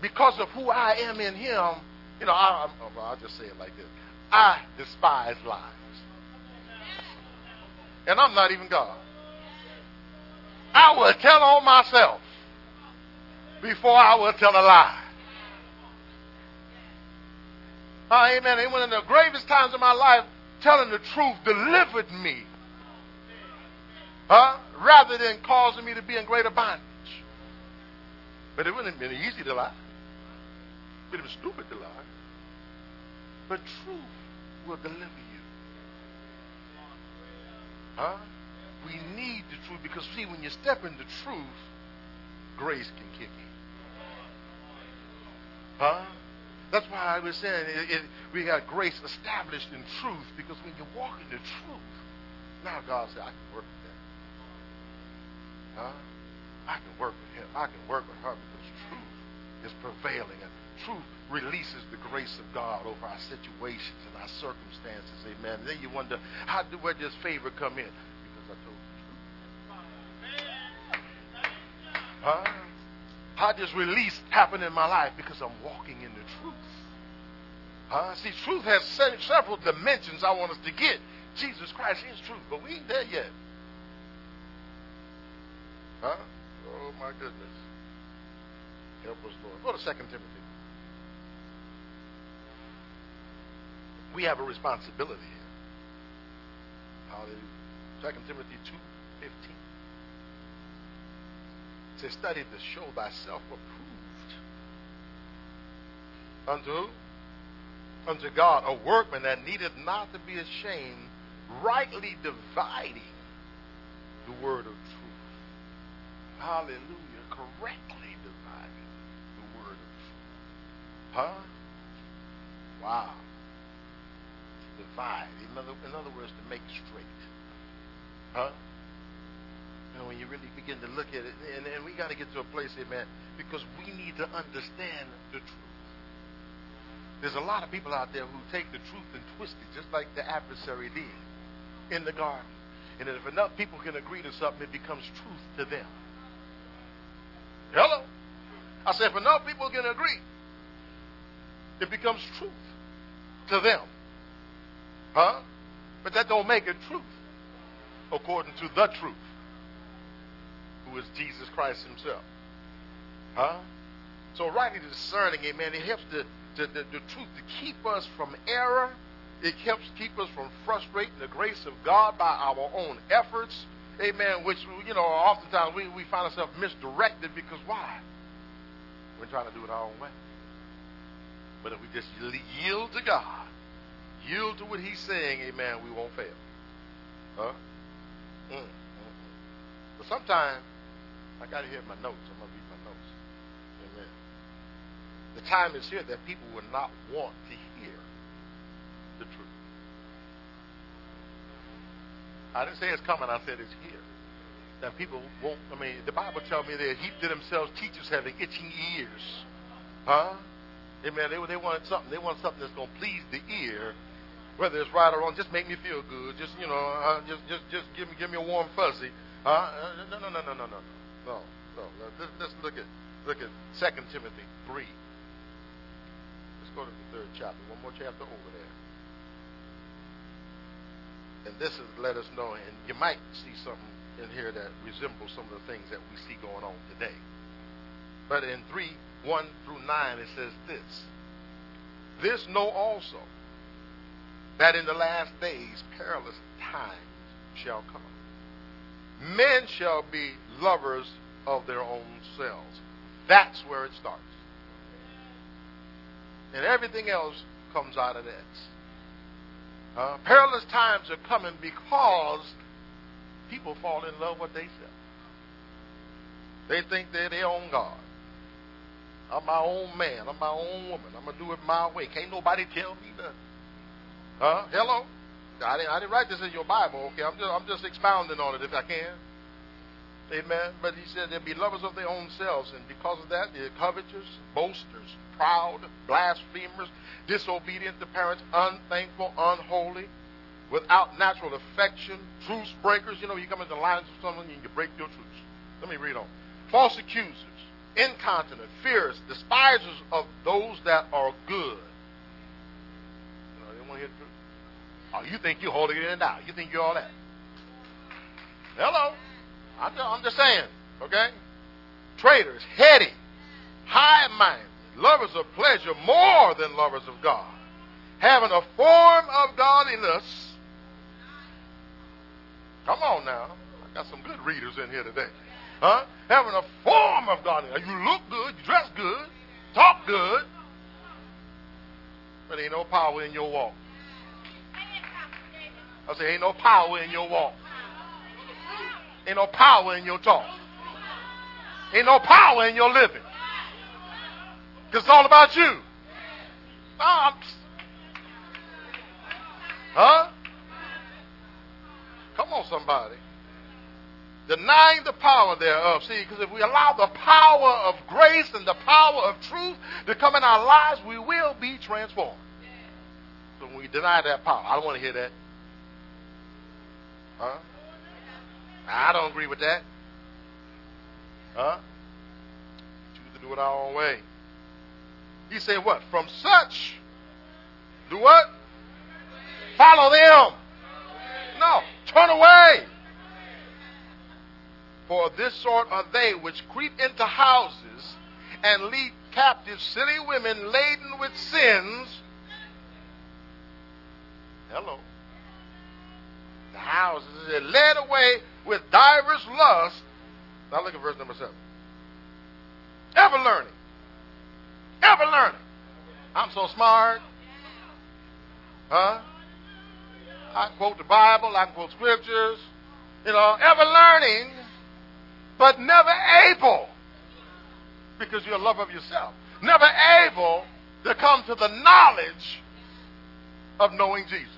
because of who I am in him, you know, I, will just say it like this. I despise lies. And I'm not even God. I will tell on myself before I will tell a lie. Uh, amen. And one of the gravest times of my life, telling the truth delivered me. Huh? Rather than causing me to be in greater bondage. But it wouldn't have been easy to lie. It would have been stupid to lie. But truth will deliver you. Huh? We need the truth because, see, when you step into truth, grace can kick in. Huh? That's why I was saying it, it, we got grace established in truth because when you walk in the truth, now God said, I can work with that. Huh? I can work with him. I can work with her because truth is prevailing and truth releases the grace of God over our situations and our circumstances. Amen. And then you wonder, how do, where does favor come in? Because I told you the truth. Huh? How does release happen in my life? Because I'm walking in the truth. Huh? See, truth has several dimensions I want us to get. Jesus Christ is truth, but we ain't there yet. Huh? Oh my goodness. Help us, Lord. Go to 2 Timothy. We have a responsibility here. Hallelujah. 2 Timothy 2 15. It says, Study to show thyself approved. Unto? Unto God, a workman that needeth not to be ashamed, rightly dividing the word of truth. Hallelujah. Correctly dividing the word of truth. Huh? Wow. Divide. In other, in other words, to make straight. Huh? Know, when you really begin to look at it, and, and we got to get to a place, amen, because we need to understand the truth. There's a lot of people out there who take the truth and twist it, just like the adversary did in the garden. And if enough people can agree to something, it becomes truth to them. Hello? I said, if enough people can agree, it becomes truth to them. Huh? But that don't make it truth according to the truth, who is Jesus Christ himself. Huh? So rightly discerning, amen, it helps the, the, the, the truth to keep us from error. It helps keep us from frustrating the grace of God by our own efforts. Amen. Which, you know, oftentimes we, we find ourselves misdirected because why? We're trying to do it our own way. But if we just yield to God, yield to what He's saying, amen, we won't fail. Huh? Mm, mm, mm. But sometimes, I got to hear my notes. I'm going to read my notes. Amen. The time is here that people will not want to hear the truth. I didn't say it's coming. I said it's here. That people won't. I mean, the Bible tells me they heap to themselves teachers having itching ears. Huh? Amen. They, they want something. They want something that's going to please the ear whether it's right or wrong, just make me feel good. Just you know, uh, just just just give me give me a warm fuzzy. Huh? No, no, no, no, no, no, no, no. no. Let's, look at look at Second Timothy three. Let's go to the third chapter. One more chapter over there. And this is let us know, and you might see something in here that resembles some of the things that we see going on today. But in 3, 1 through 9, it says this. This know also that in the last days perilous times shall come. Men shall be lovers of their own selves. That's where it starts. And everything else comes out of that. Uh, perilous times are coming because people fall in love with themselves. They think they're their own God. I'm my own man. I'm my own woman. I'm going to do it my way. Can't nobody tell me nothing. Huh? Hello? I didn't, I didn't write this in your Bible, okay? I'm just, I'm just expounding on it if I can. Amen. But he said they'll be lovers of their own selves, and because of that, they're covetous, boasters, proud, blasphemers, disobedient to parents, unthankful, unholy, without natural affection, truce breakers. You know, you come into the lines of someone and you break your truce. Let me read on. False accusers, incontinent, fierce, despisers of those that are good You want to hear the. Oh, you think you're holding it down. You think you're all that. Hello. I'm just, I'm just saying, okay? Traitors, heady, high minded, lovers of pleasure more than lovers of God, having a form of godliness. Come on now. I got some good readers in here today. Huh? Having a form of godliness. You look good, you dress good, talk good, but ain't no power in your walk. I say, ain't no power in your walk. Ain't no power in your talk. Ain't no power in your living. Because it's all about you. Ah, huh? Come on, somebody. Denying the power thereof. See, because if we allow the power of grace and the power of truth to come in our lives, we will be transformed. So when we deny that power, I don't want to hear that. Huh? I don't agree with that. Huh? Choose to do it our own way. He said, what? From such, do what? Follow them. No, turn away. For this sort are they which creep into houses and lead captive silly women laden with sins. Hello. The houses are led away with divers lusts. Now look at verse number seven. Ever learning. Ever learning. I'm so smart. Huh? I quote the Bible, I quote scriptures, you know, ever learning, but never able, because you're a lover of yourself, never able to come to the knowledge of knowing Jesus.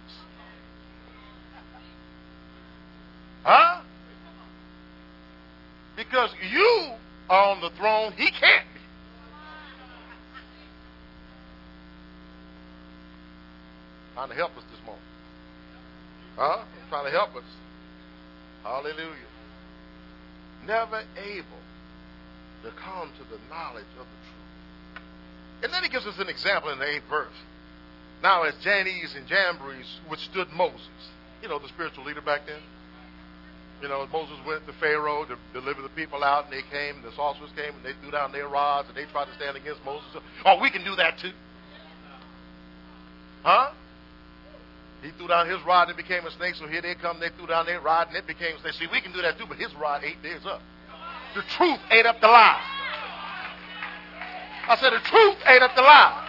Huh? Because you are on the throne, he can't be. Trying to help us this morning. Huh? trying to help us. Hallelujah. Never able to come to the knowledge of the truth. And then he gives us an example in the eighth verse. Now, as Jannes and Jambres withstood Moses, you know, the spiritual leader back then. You know, Moses went to Pharaoh to deliver the people out, and they came, and the sorcerers came, and they threw down their rods, and they tried to stand against Moses. Oh, we can do that too. Huh? He threw down his rod and it became a snake. So here they come. They threw down their rod and it became a snake. See, we can do that too, but his rod ate theirs up. The truth ate up the lie. I said the truth ate up the lie.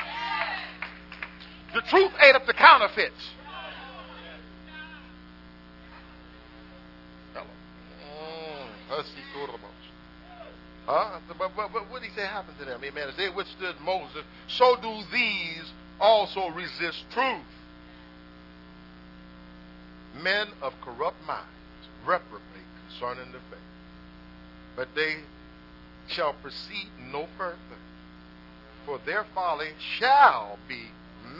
The truth ate up the counterfeits. Huh? But, but, but what did he say happened to them? Amen. As they withstood Moses, so do these also resist truth men of corrupt minds reprobate concerning the faith. But they shall proceed no further, for their folly shall be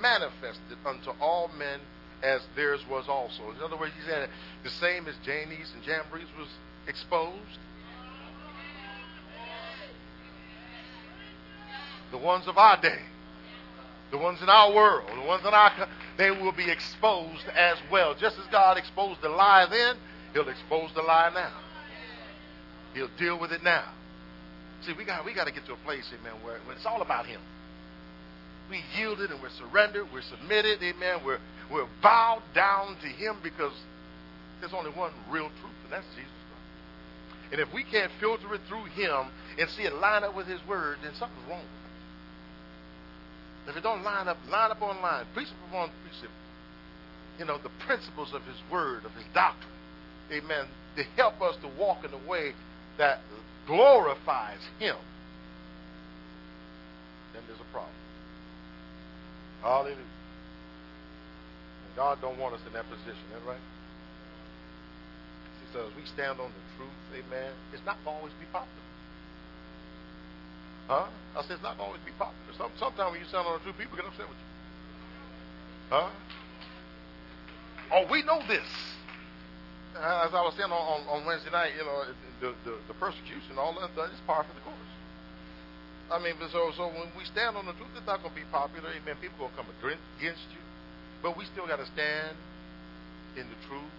manifested unto all men as theirs was also. In other words, he said the same as Jannes and Jambres was exposed. The ones of our day the ones in our world, the ones in our, they will be exposed as well. Just as God exposed the lie then, He'll expose the lie now. He'll deal with it now. See, we got we got to get to a place, amen, where, where it's all about Him. We yielded and we're surrendered, we're submitted, amen. We're we're bowed down to Him because there's only one real truth, and that's Jesus. And if we can't filter it through Him and see it line up with His Word, then something's wrong. If it don't line up, line up on line, precept upon precept, you know, the principles of his word, of his doctrine, amen, to help us to walk in a way that glorifies him, then there's a problem. Hallelujah. And God don't want us in that position, is that right? Says, we stand on the truth, amen. It's not going to always be popular. Huh? I said, it's not going to always be popular. Some, sometimes when you stand on the truth, people get upset with you. Huh? Oh, we know this. Uh, as I was saying on, on, on Wednesday night, you know, the, the, the persecution, all that stuff is par for the course. I mean, so so when we stand on the truth, it's not going to be popular. Amen. People are going to come against you, but we still got to stand in the truth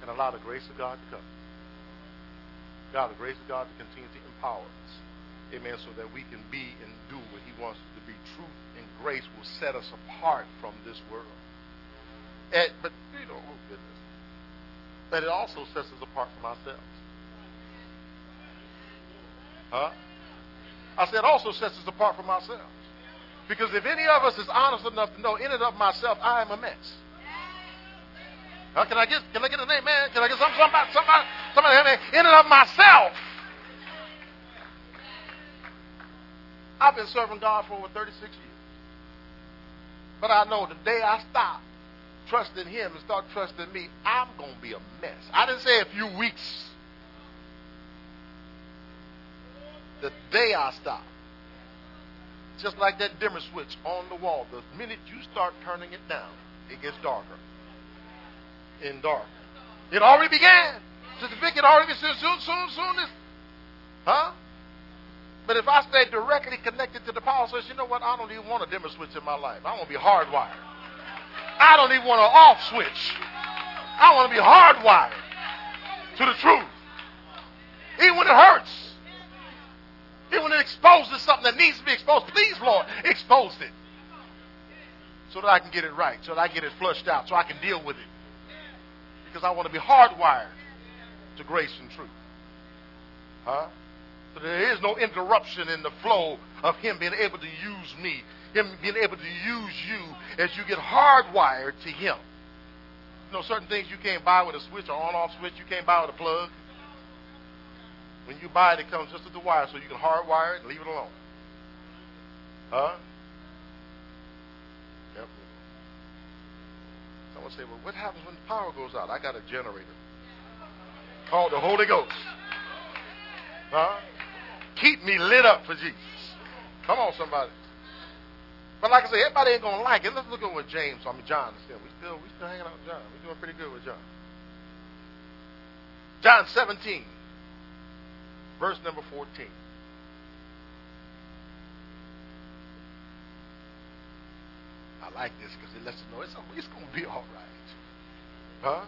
and allow the grace of God to come. God, the grace of God to continue to empower us. Amen. So that we can be and do what he wants us to be. Truth and grace will set us apart from this world. And, but, you know, oh goodness. But it also sets us apart from ourselves. Huh? I said it also sets us apart from ourselves. Because if any of us is honest enough to know in and of myself, I am a mess. Huh? Can I get can I get an amen? Can I get some, somebody somebody somebody in and of myself? I've been serving God for over 36 years. But I know the day I stop trusting Him and start trusting me, I'm going to be a mess. I didn't say a few weeks. The day I stop. Just like that dimmer switch on the wall. The minute you start turning it down, it gets darker and dark. It already began. Sister Vicky, it already soon, soon, soon. This, huh? But if I stay directly connected to the power source, you know what? I don't even want a dimmer switch in my life. I want to be hardwired. I don't even want an off switch. I want to be hardwired to the truth. Even when it hurts. Even when it exposes something that needs to be exposed. Please, Lord, expose it. So that I can get it right. So that I get it flushed out. So I can deal with it. Because I want to be hardwired to grace and truth. Huh? So there is no interruption in the flow of Him being able to use me, Him being able to use you as you get hardwired to Him. You know, certain things you can't buy with a switch or on-off switch. You can't buy with a plug. When you buy it, it comes just with the wire, so you can hardwire it and leave it alone. Huh? Yep. Someone say, well, what happens when the power goes out? I got a generator called the Holy Ghost. Huh? Keep me lit up for Jesus. Come on, somebody. But like I said, everybody ain't gonna like it. Let's look at what James, I mean John is We still we still hanging out with John. We're doing pretty good with John. John 17, verse number 14. Like this because it lets us know it's, it's going to be all right. Huh?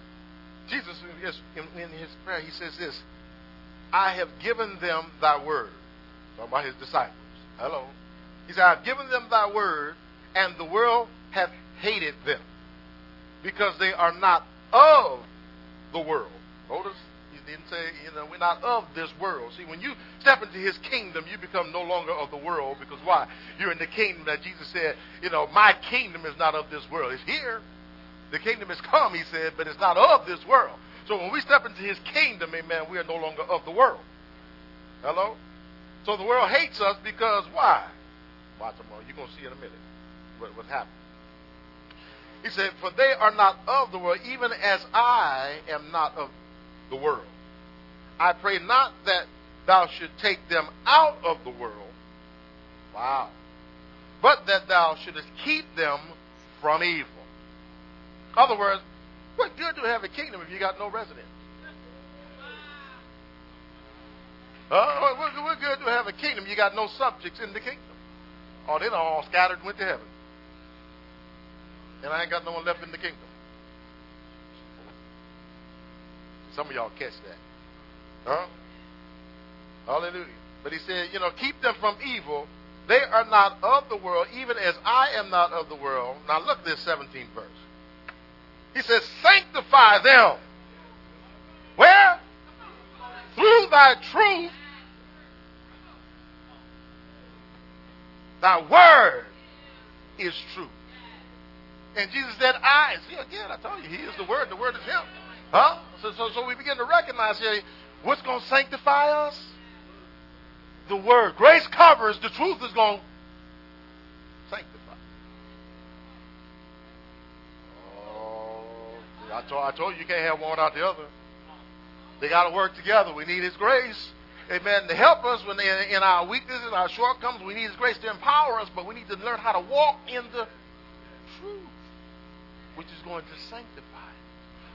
Jesus, in his prayer, he says this I have given them thy word. Talking about his disciples. Hello. He said, I've given them thy word, and the world hath hated them, because they are not of the world. Notice, didn't say, you know, we're not of this world. See, when you step into his kingdom, you become no longer of the world, because why? You're in the kingdom that Jesus said, you know, my kingdom is not of this world. It's here. The kingdom has come, he said, but it's not of this world. So when we step into his kingdom, amen, we are no longer of the world. Hello? So the world hates us because why? Watch them You're going to see in a minute what, what happened. He said, For they are not of the world, even as I am not of the world. I pray not that thou should take them out of the world. Wow. But that thou shouldest keep them from evil. In other words, what good to have a kingdom if you got no residents? Uh, what, what good to have a kingdom you got no subjects in the kingdom? Oh, they're all scattered and went to heaven. And I ain't got no one left in the kingdom. Some of y'all catch that. Huh? Hallelujah. But he said, you know, keep them from evil. They are not of the world, even as I am not of the world. Now look at this 17th verse. He says, sanctify them. Where? Through thy truth. Thy word is true. And Jesus said, I. See, again, I told you, he is the word. The word is him. Huh? So, so, so we begin to recognize here what's going to sanctify us? The word. Grace covers. The truth is going to sanctify. Oh, I told, I told you you can't have one without the other. They got to work together. We need His grace. Amen. To help us when in, in our weaknesses, our shortcomings, we need His grace to empower us, but we need to learn how to walk in the truth, which is going to sanctify.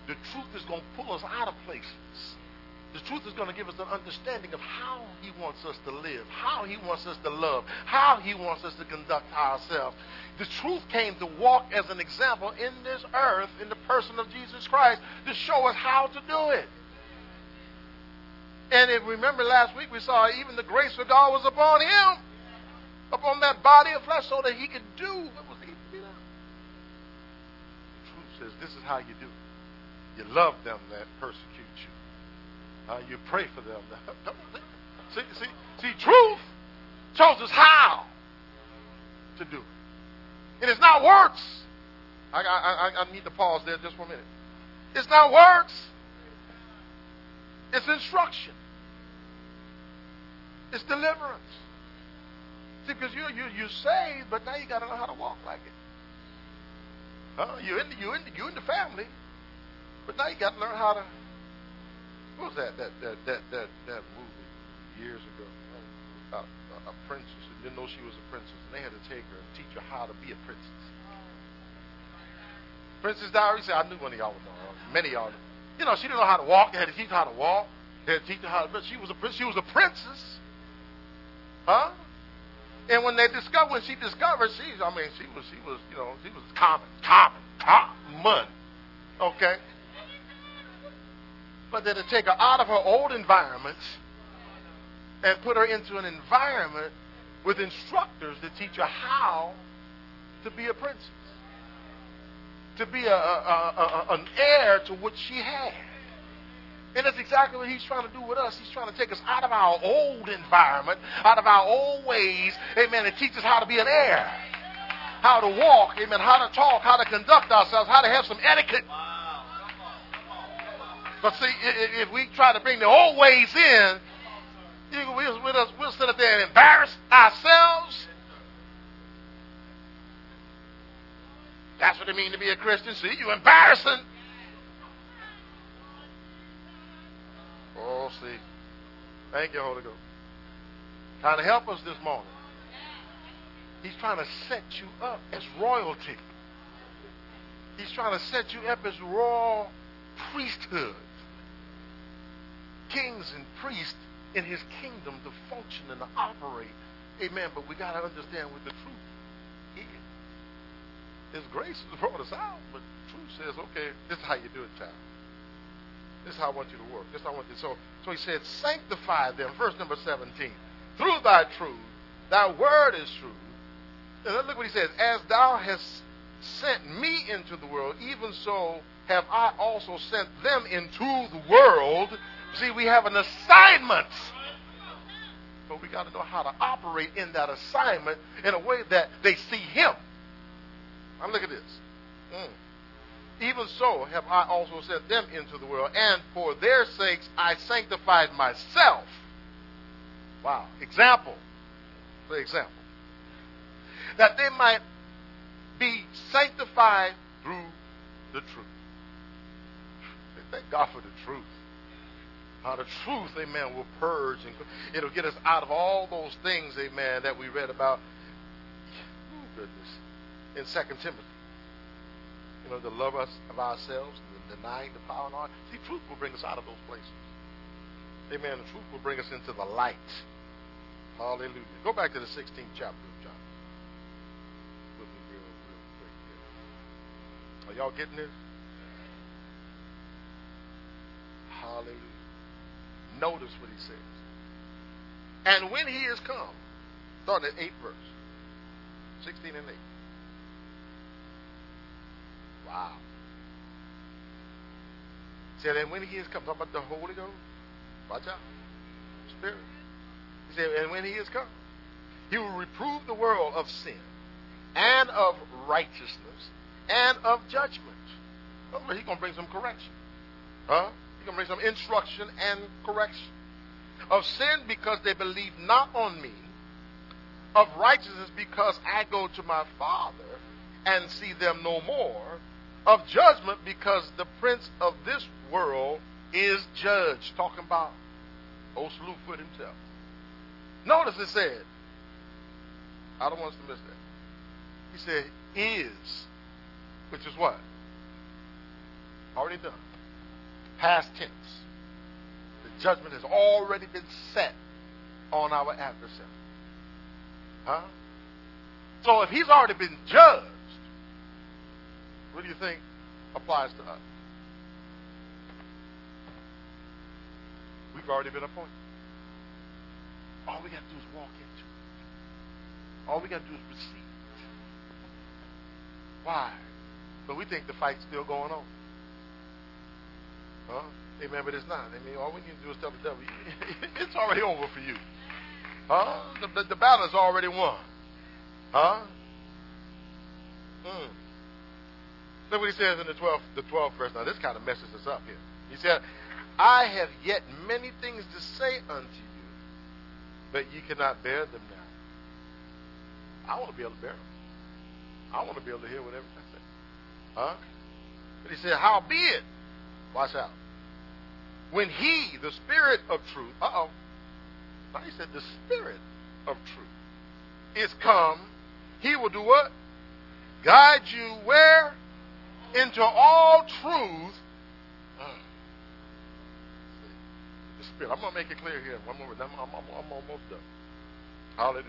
The truth is going to pull us out of places. The truth is going to give us an understanding of how He wants us to live, how He wants us to love, how He wants us to conduct ourselves. The truth came to walk as an example in this earth in the person of Jesus Christ to show us how to do it. And if remember last week we saw even the grace of God was upon him, upon that body of flesh, so that he could do what was be done. The truth says this is how you do it. You love them that persecute you. Uh, you pray for them. see, see, see, truth shows us how to do it. It is not works. I, I, I, need to pause there just for a minute. It's not works. It's instruction. It's deliverance. See, because you you you saved, but now you got to know how to walk like it. Uh, you in the, you in the, you in the family, but now you got to learn how to. What was that that that that that, that movie years ago? Uh, a, a princess didn't know she was a princess, and they had to take her and teach her how to be a princess. Princess Diary said, I knew one of y'all would know. Many of y'all. You know, she didn't know how to walk. They had to teach her how to walk. They had to teach her how to, she was a, she was a princess. Huh? And when they discovered, when she discovered, she, I mean, she was, she was, you know, she was common, common, common. Okay? But then to take her out of her old environment and put her into an environment with instructors to teach her how to be a princess, to be a, a, a, an heir to what she had. And that's exactly what he's trying to do with us. He's trying to take us out of our old environment, out of our old ways, amen, and teach us how to be an heir. How to walk, amen, how to talk, how to conduct ourselves, how to have some etiquette. But see, if we try to bring the old ways in, we'll, sit up there and embarrass ourselves. That's what it means to be a Christian. See, you embarrassing Oh, see. Thank you, Holy Ghost. Trying to help us this morning. He's trying to set you up as royalty. He's trying to set you up as royal priesthood. Kings and priests in his kingdom to function and to operate. Amen. But we got to understand what the truth is. His grace has brought us out, but truth says, okay, this is how you do it, child. This is how I want you to work. This is how I want you. So, so he said, sanctify them. Verse number 17. Through thy truth, thy word is true. And look what he says. As thou hast sent me into the world, even so have I also sent them into the world. See, we have an assignment. But we got to know how to operate in that assignment in a way that they see him. Now look at this. Mm. Even so have I also sent them into the world, and for their sakes I sanctified myself. Wow. Example. The example. That they might be sanctified through the truth. Thank God for the truth. How the truth, amen, will purge and it'll get us out of all those things, amen, that we read about. Oh, goodness. In Second Timothy you know, to love us of ourselves, denying the power and all. See, truth will bring us out of those places. Amen. The truth will bring us into the light. Hallelujah. Go back to the 16th chapter of John. Are y'all getting this? Hallelujah. Notice what he says. And when he is come, start at 8 verse. 16 and 8. Wow. Said, and when he is come, talk about the Holy Ghost. Watch out. Spirit. He said, and when he is come, he will reprove the world of sin and of righteousness and of judgment. He's going to bring some correction. Huh? Bring some instruction and correction. Of sin because they believe not on me. Of righteousness because I go to my Father and see them no more of judgment because the prince of this world is judged. Talking about old Slewfoot himself. Notice it said, I don't want us to miss that. He said, is, which is what? Already done. Past tense. The judgment has already been set on our adversary. Huh? So if he's already been judged, what do you think applies to us? We've already been appointed. All we got to do is walk into it. All we got to do is receive it. Why? But we think the fight's still going on. Huh? Amen, but it's not. I mean, all we need to do is tell the devil, it's already over for you. Huh? The, the, the battle is already won. Huh? Hmm. Look what he says in the 12th, the 12th verse. Now, this kind of messes us up here. He said, I have yet many things to say unto you, but ye cannot bear them now. I want to be able to bear them. I want to be able to hear whatever I say. Huh? But he said, Howbeit, watch out. When he, the Spirit of truth, uh oh. He said, the Spirit of truth is come, he will do what? Guide you where? into all truth. Mm. The Spirit. I'm going to make it clear here. One more. I'm, I'm, I'm, I'm almost done. Hallelujah.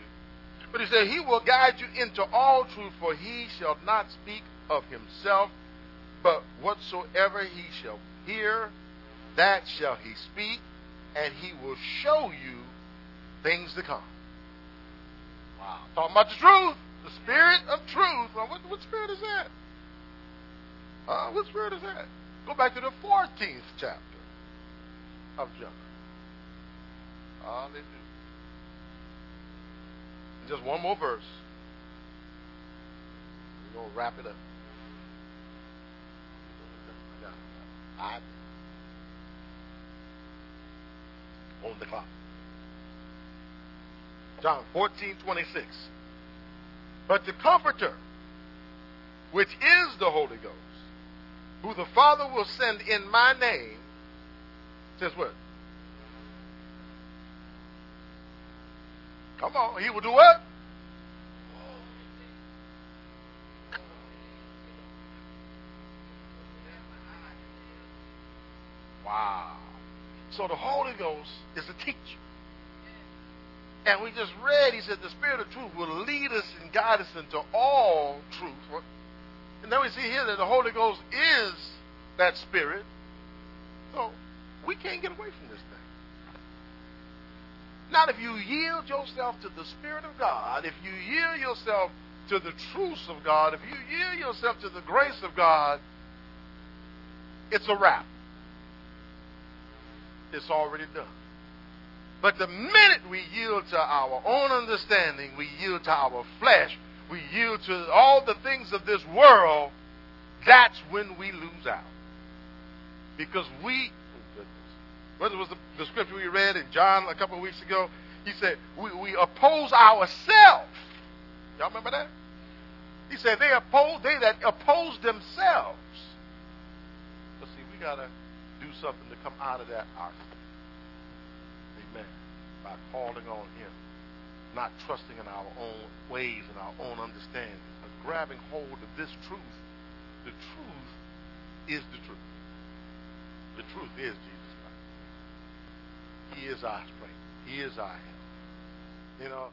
But he said, He will guide you into all truth, for he shall not speak of himself, but whatsoever he shall hear, that shall he speak, and he will show you things to come. Wow. Talking about the truth, the spirit of truth. Well, what, what spirit is that? Uh, what spirit is that? Go back to the 14th chapter of John. Hallelujah. Just one more verse. We're going to wrap it up. I on the clock. John 14, 26. But the Comforter, which is the Holy Ghost, who the Father will send in my name, says what? Come on, he will do what? Wow. So the Holy Ghost is a teacher. And we just read, he said, the Spirit of truth will lead us and guide us into all truth. And then we see here that the Holy Ghost is that Spirit. So we can't get away from this thing. Not if you yield yourself to the Spirit of God, if you yield yourself to the truths of God, if you yield yourself to the grace of God, it's a wrap. It's already done. But the minute we yield to our own understanding, we yield to our flesh, we yield to all the things of this world, that's when we lose out. Because we, oh what was the, the, scripture we read in John a couple of weeks ago? He said, we, we oppose ourselves. Y'all remember that? He said, they oppose, they that oppose themselves. But see, we got to something to come out of that Amen. by calling on Him, not trusting in our own ways and our own understanding, but grabbing hold of this truth. The truth is the truth. The truth is Jesus Christ. He is our strength. He is our help. You know,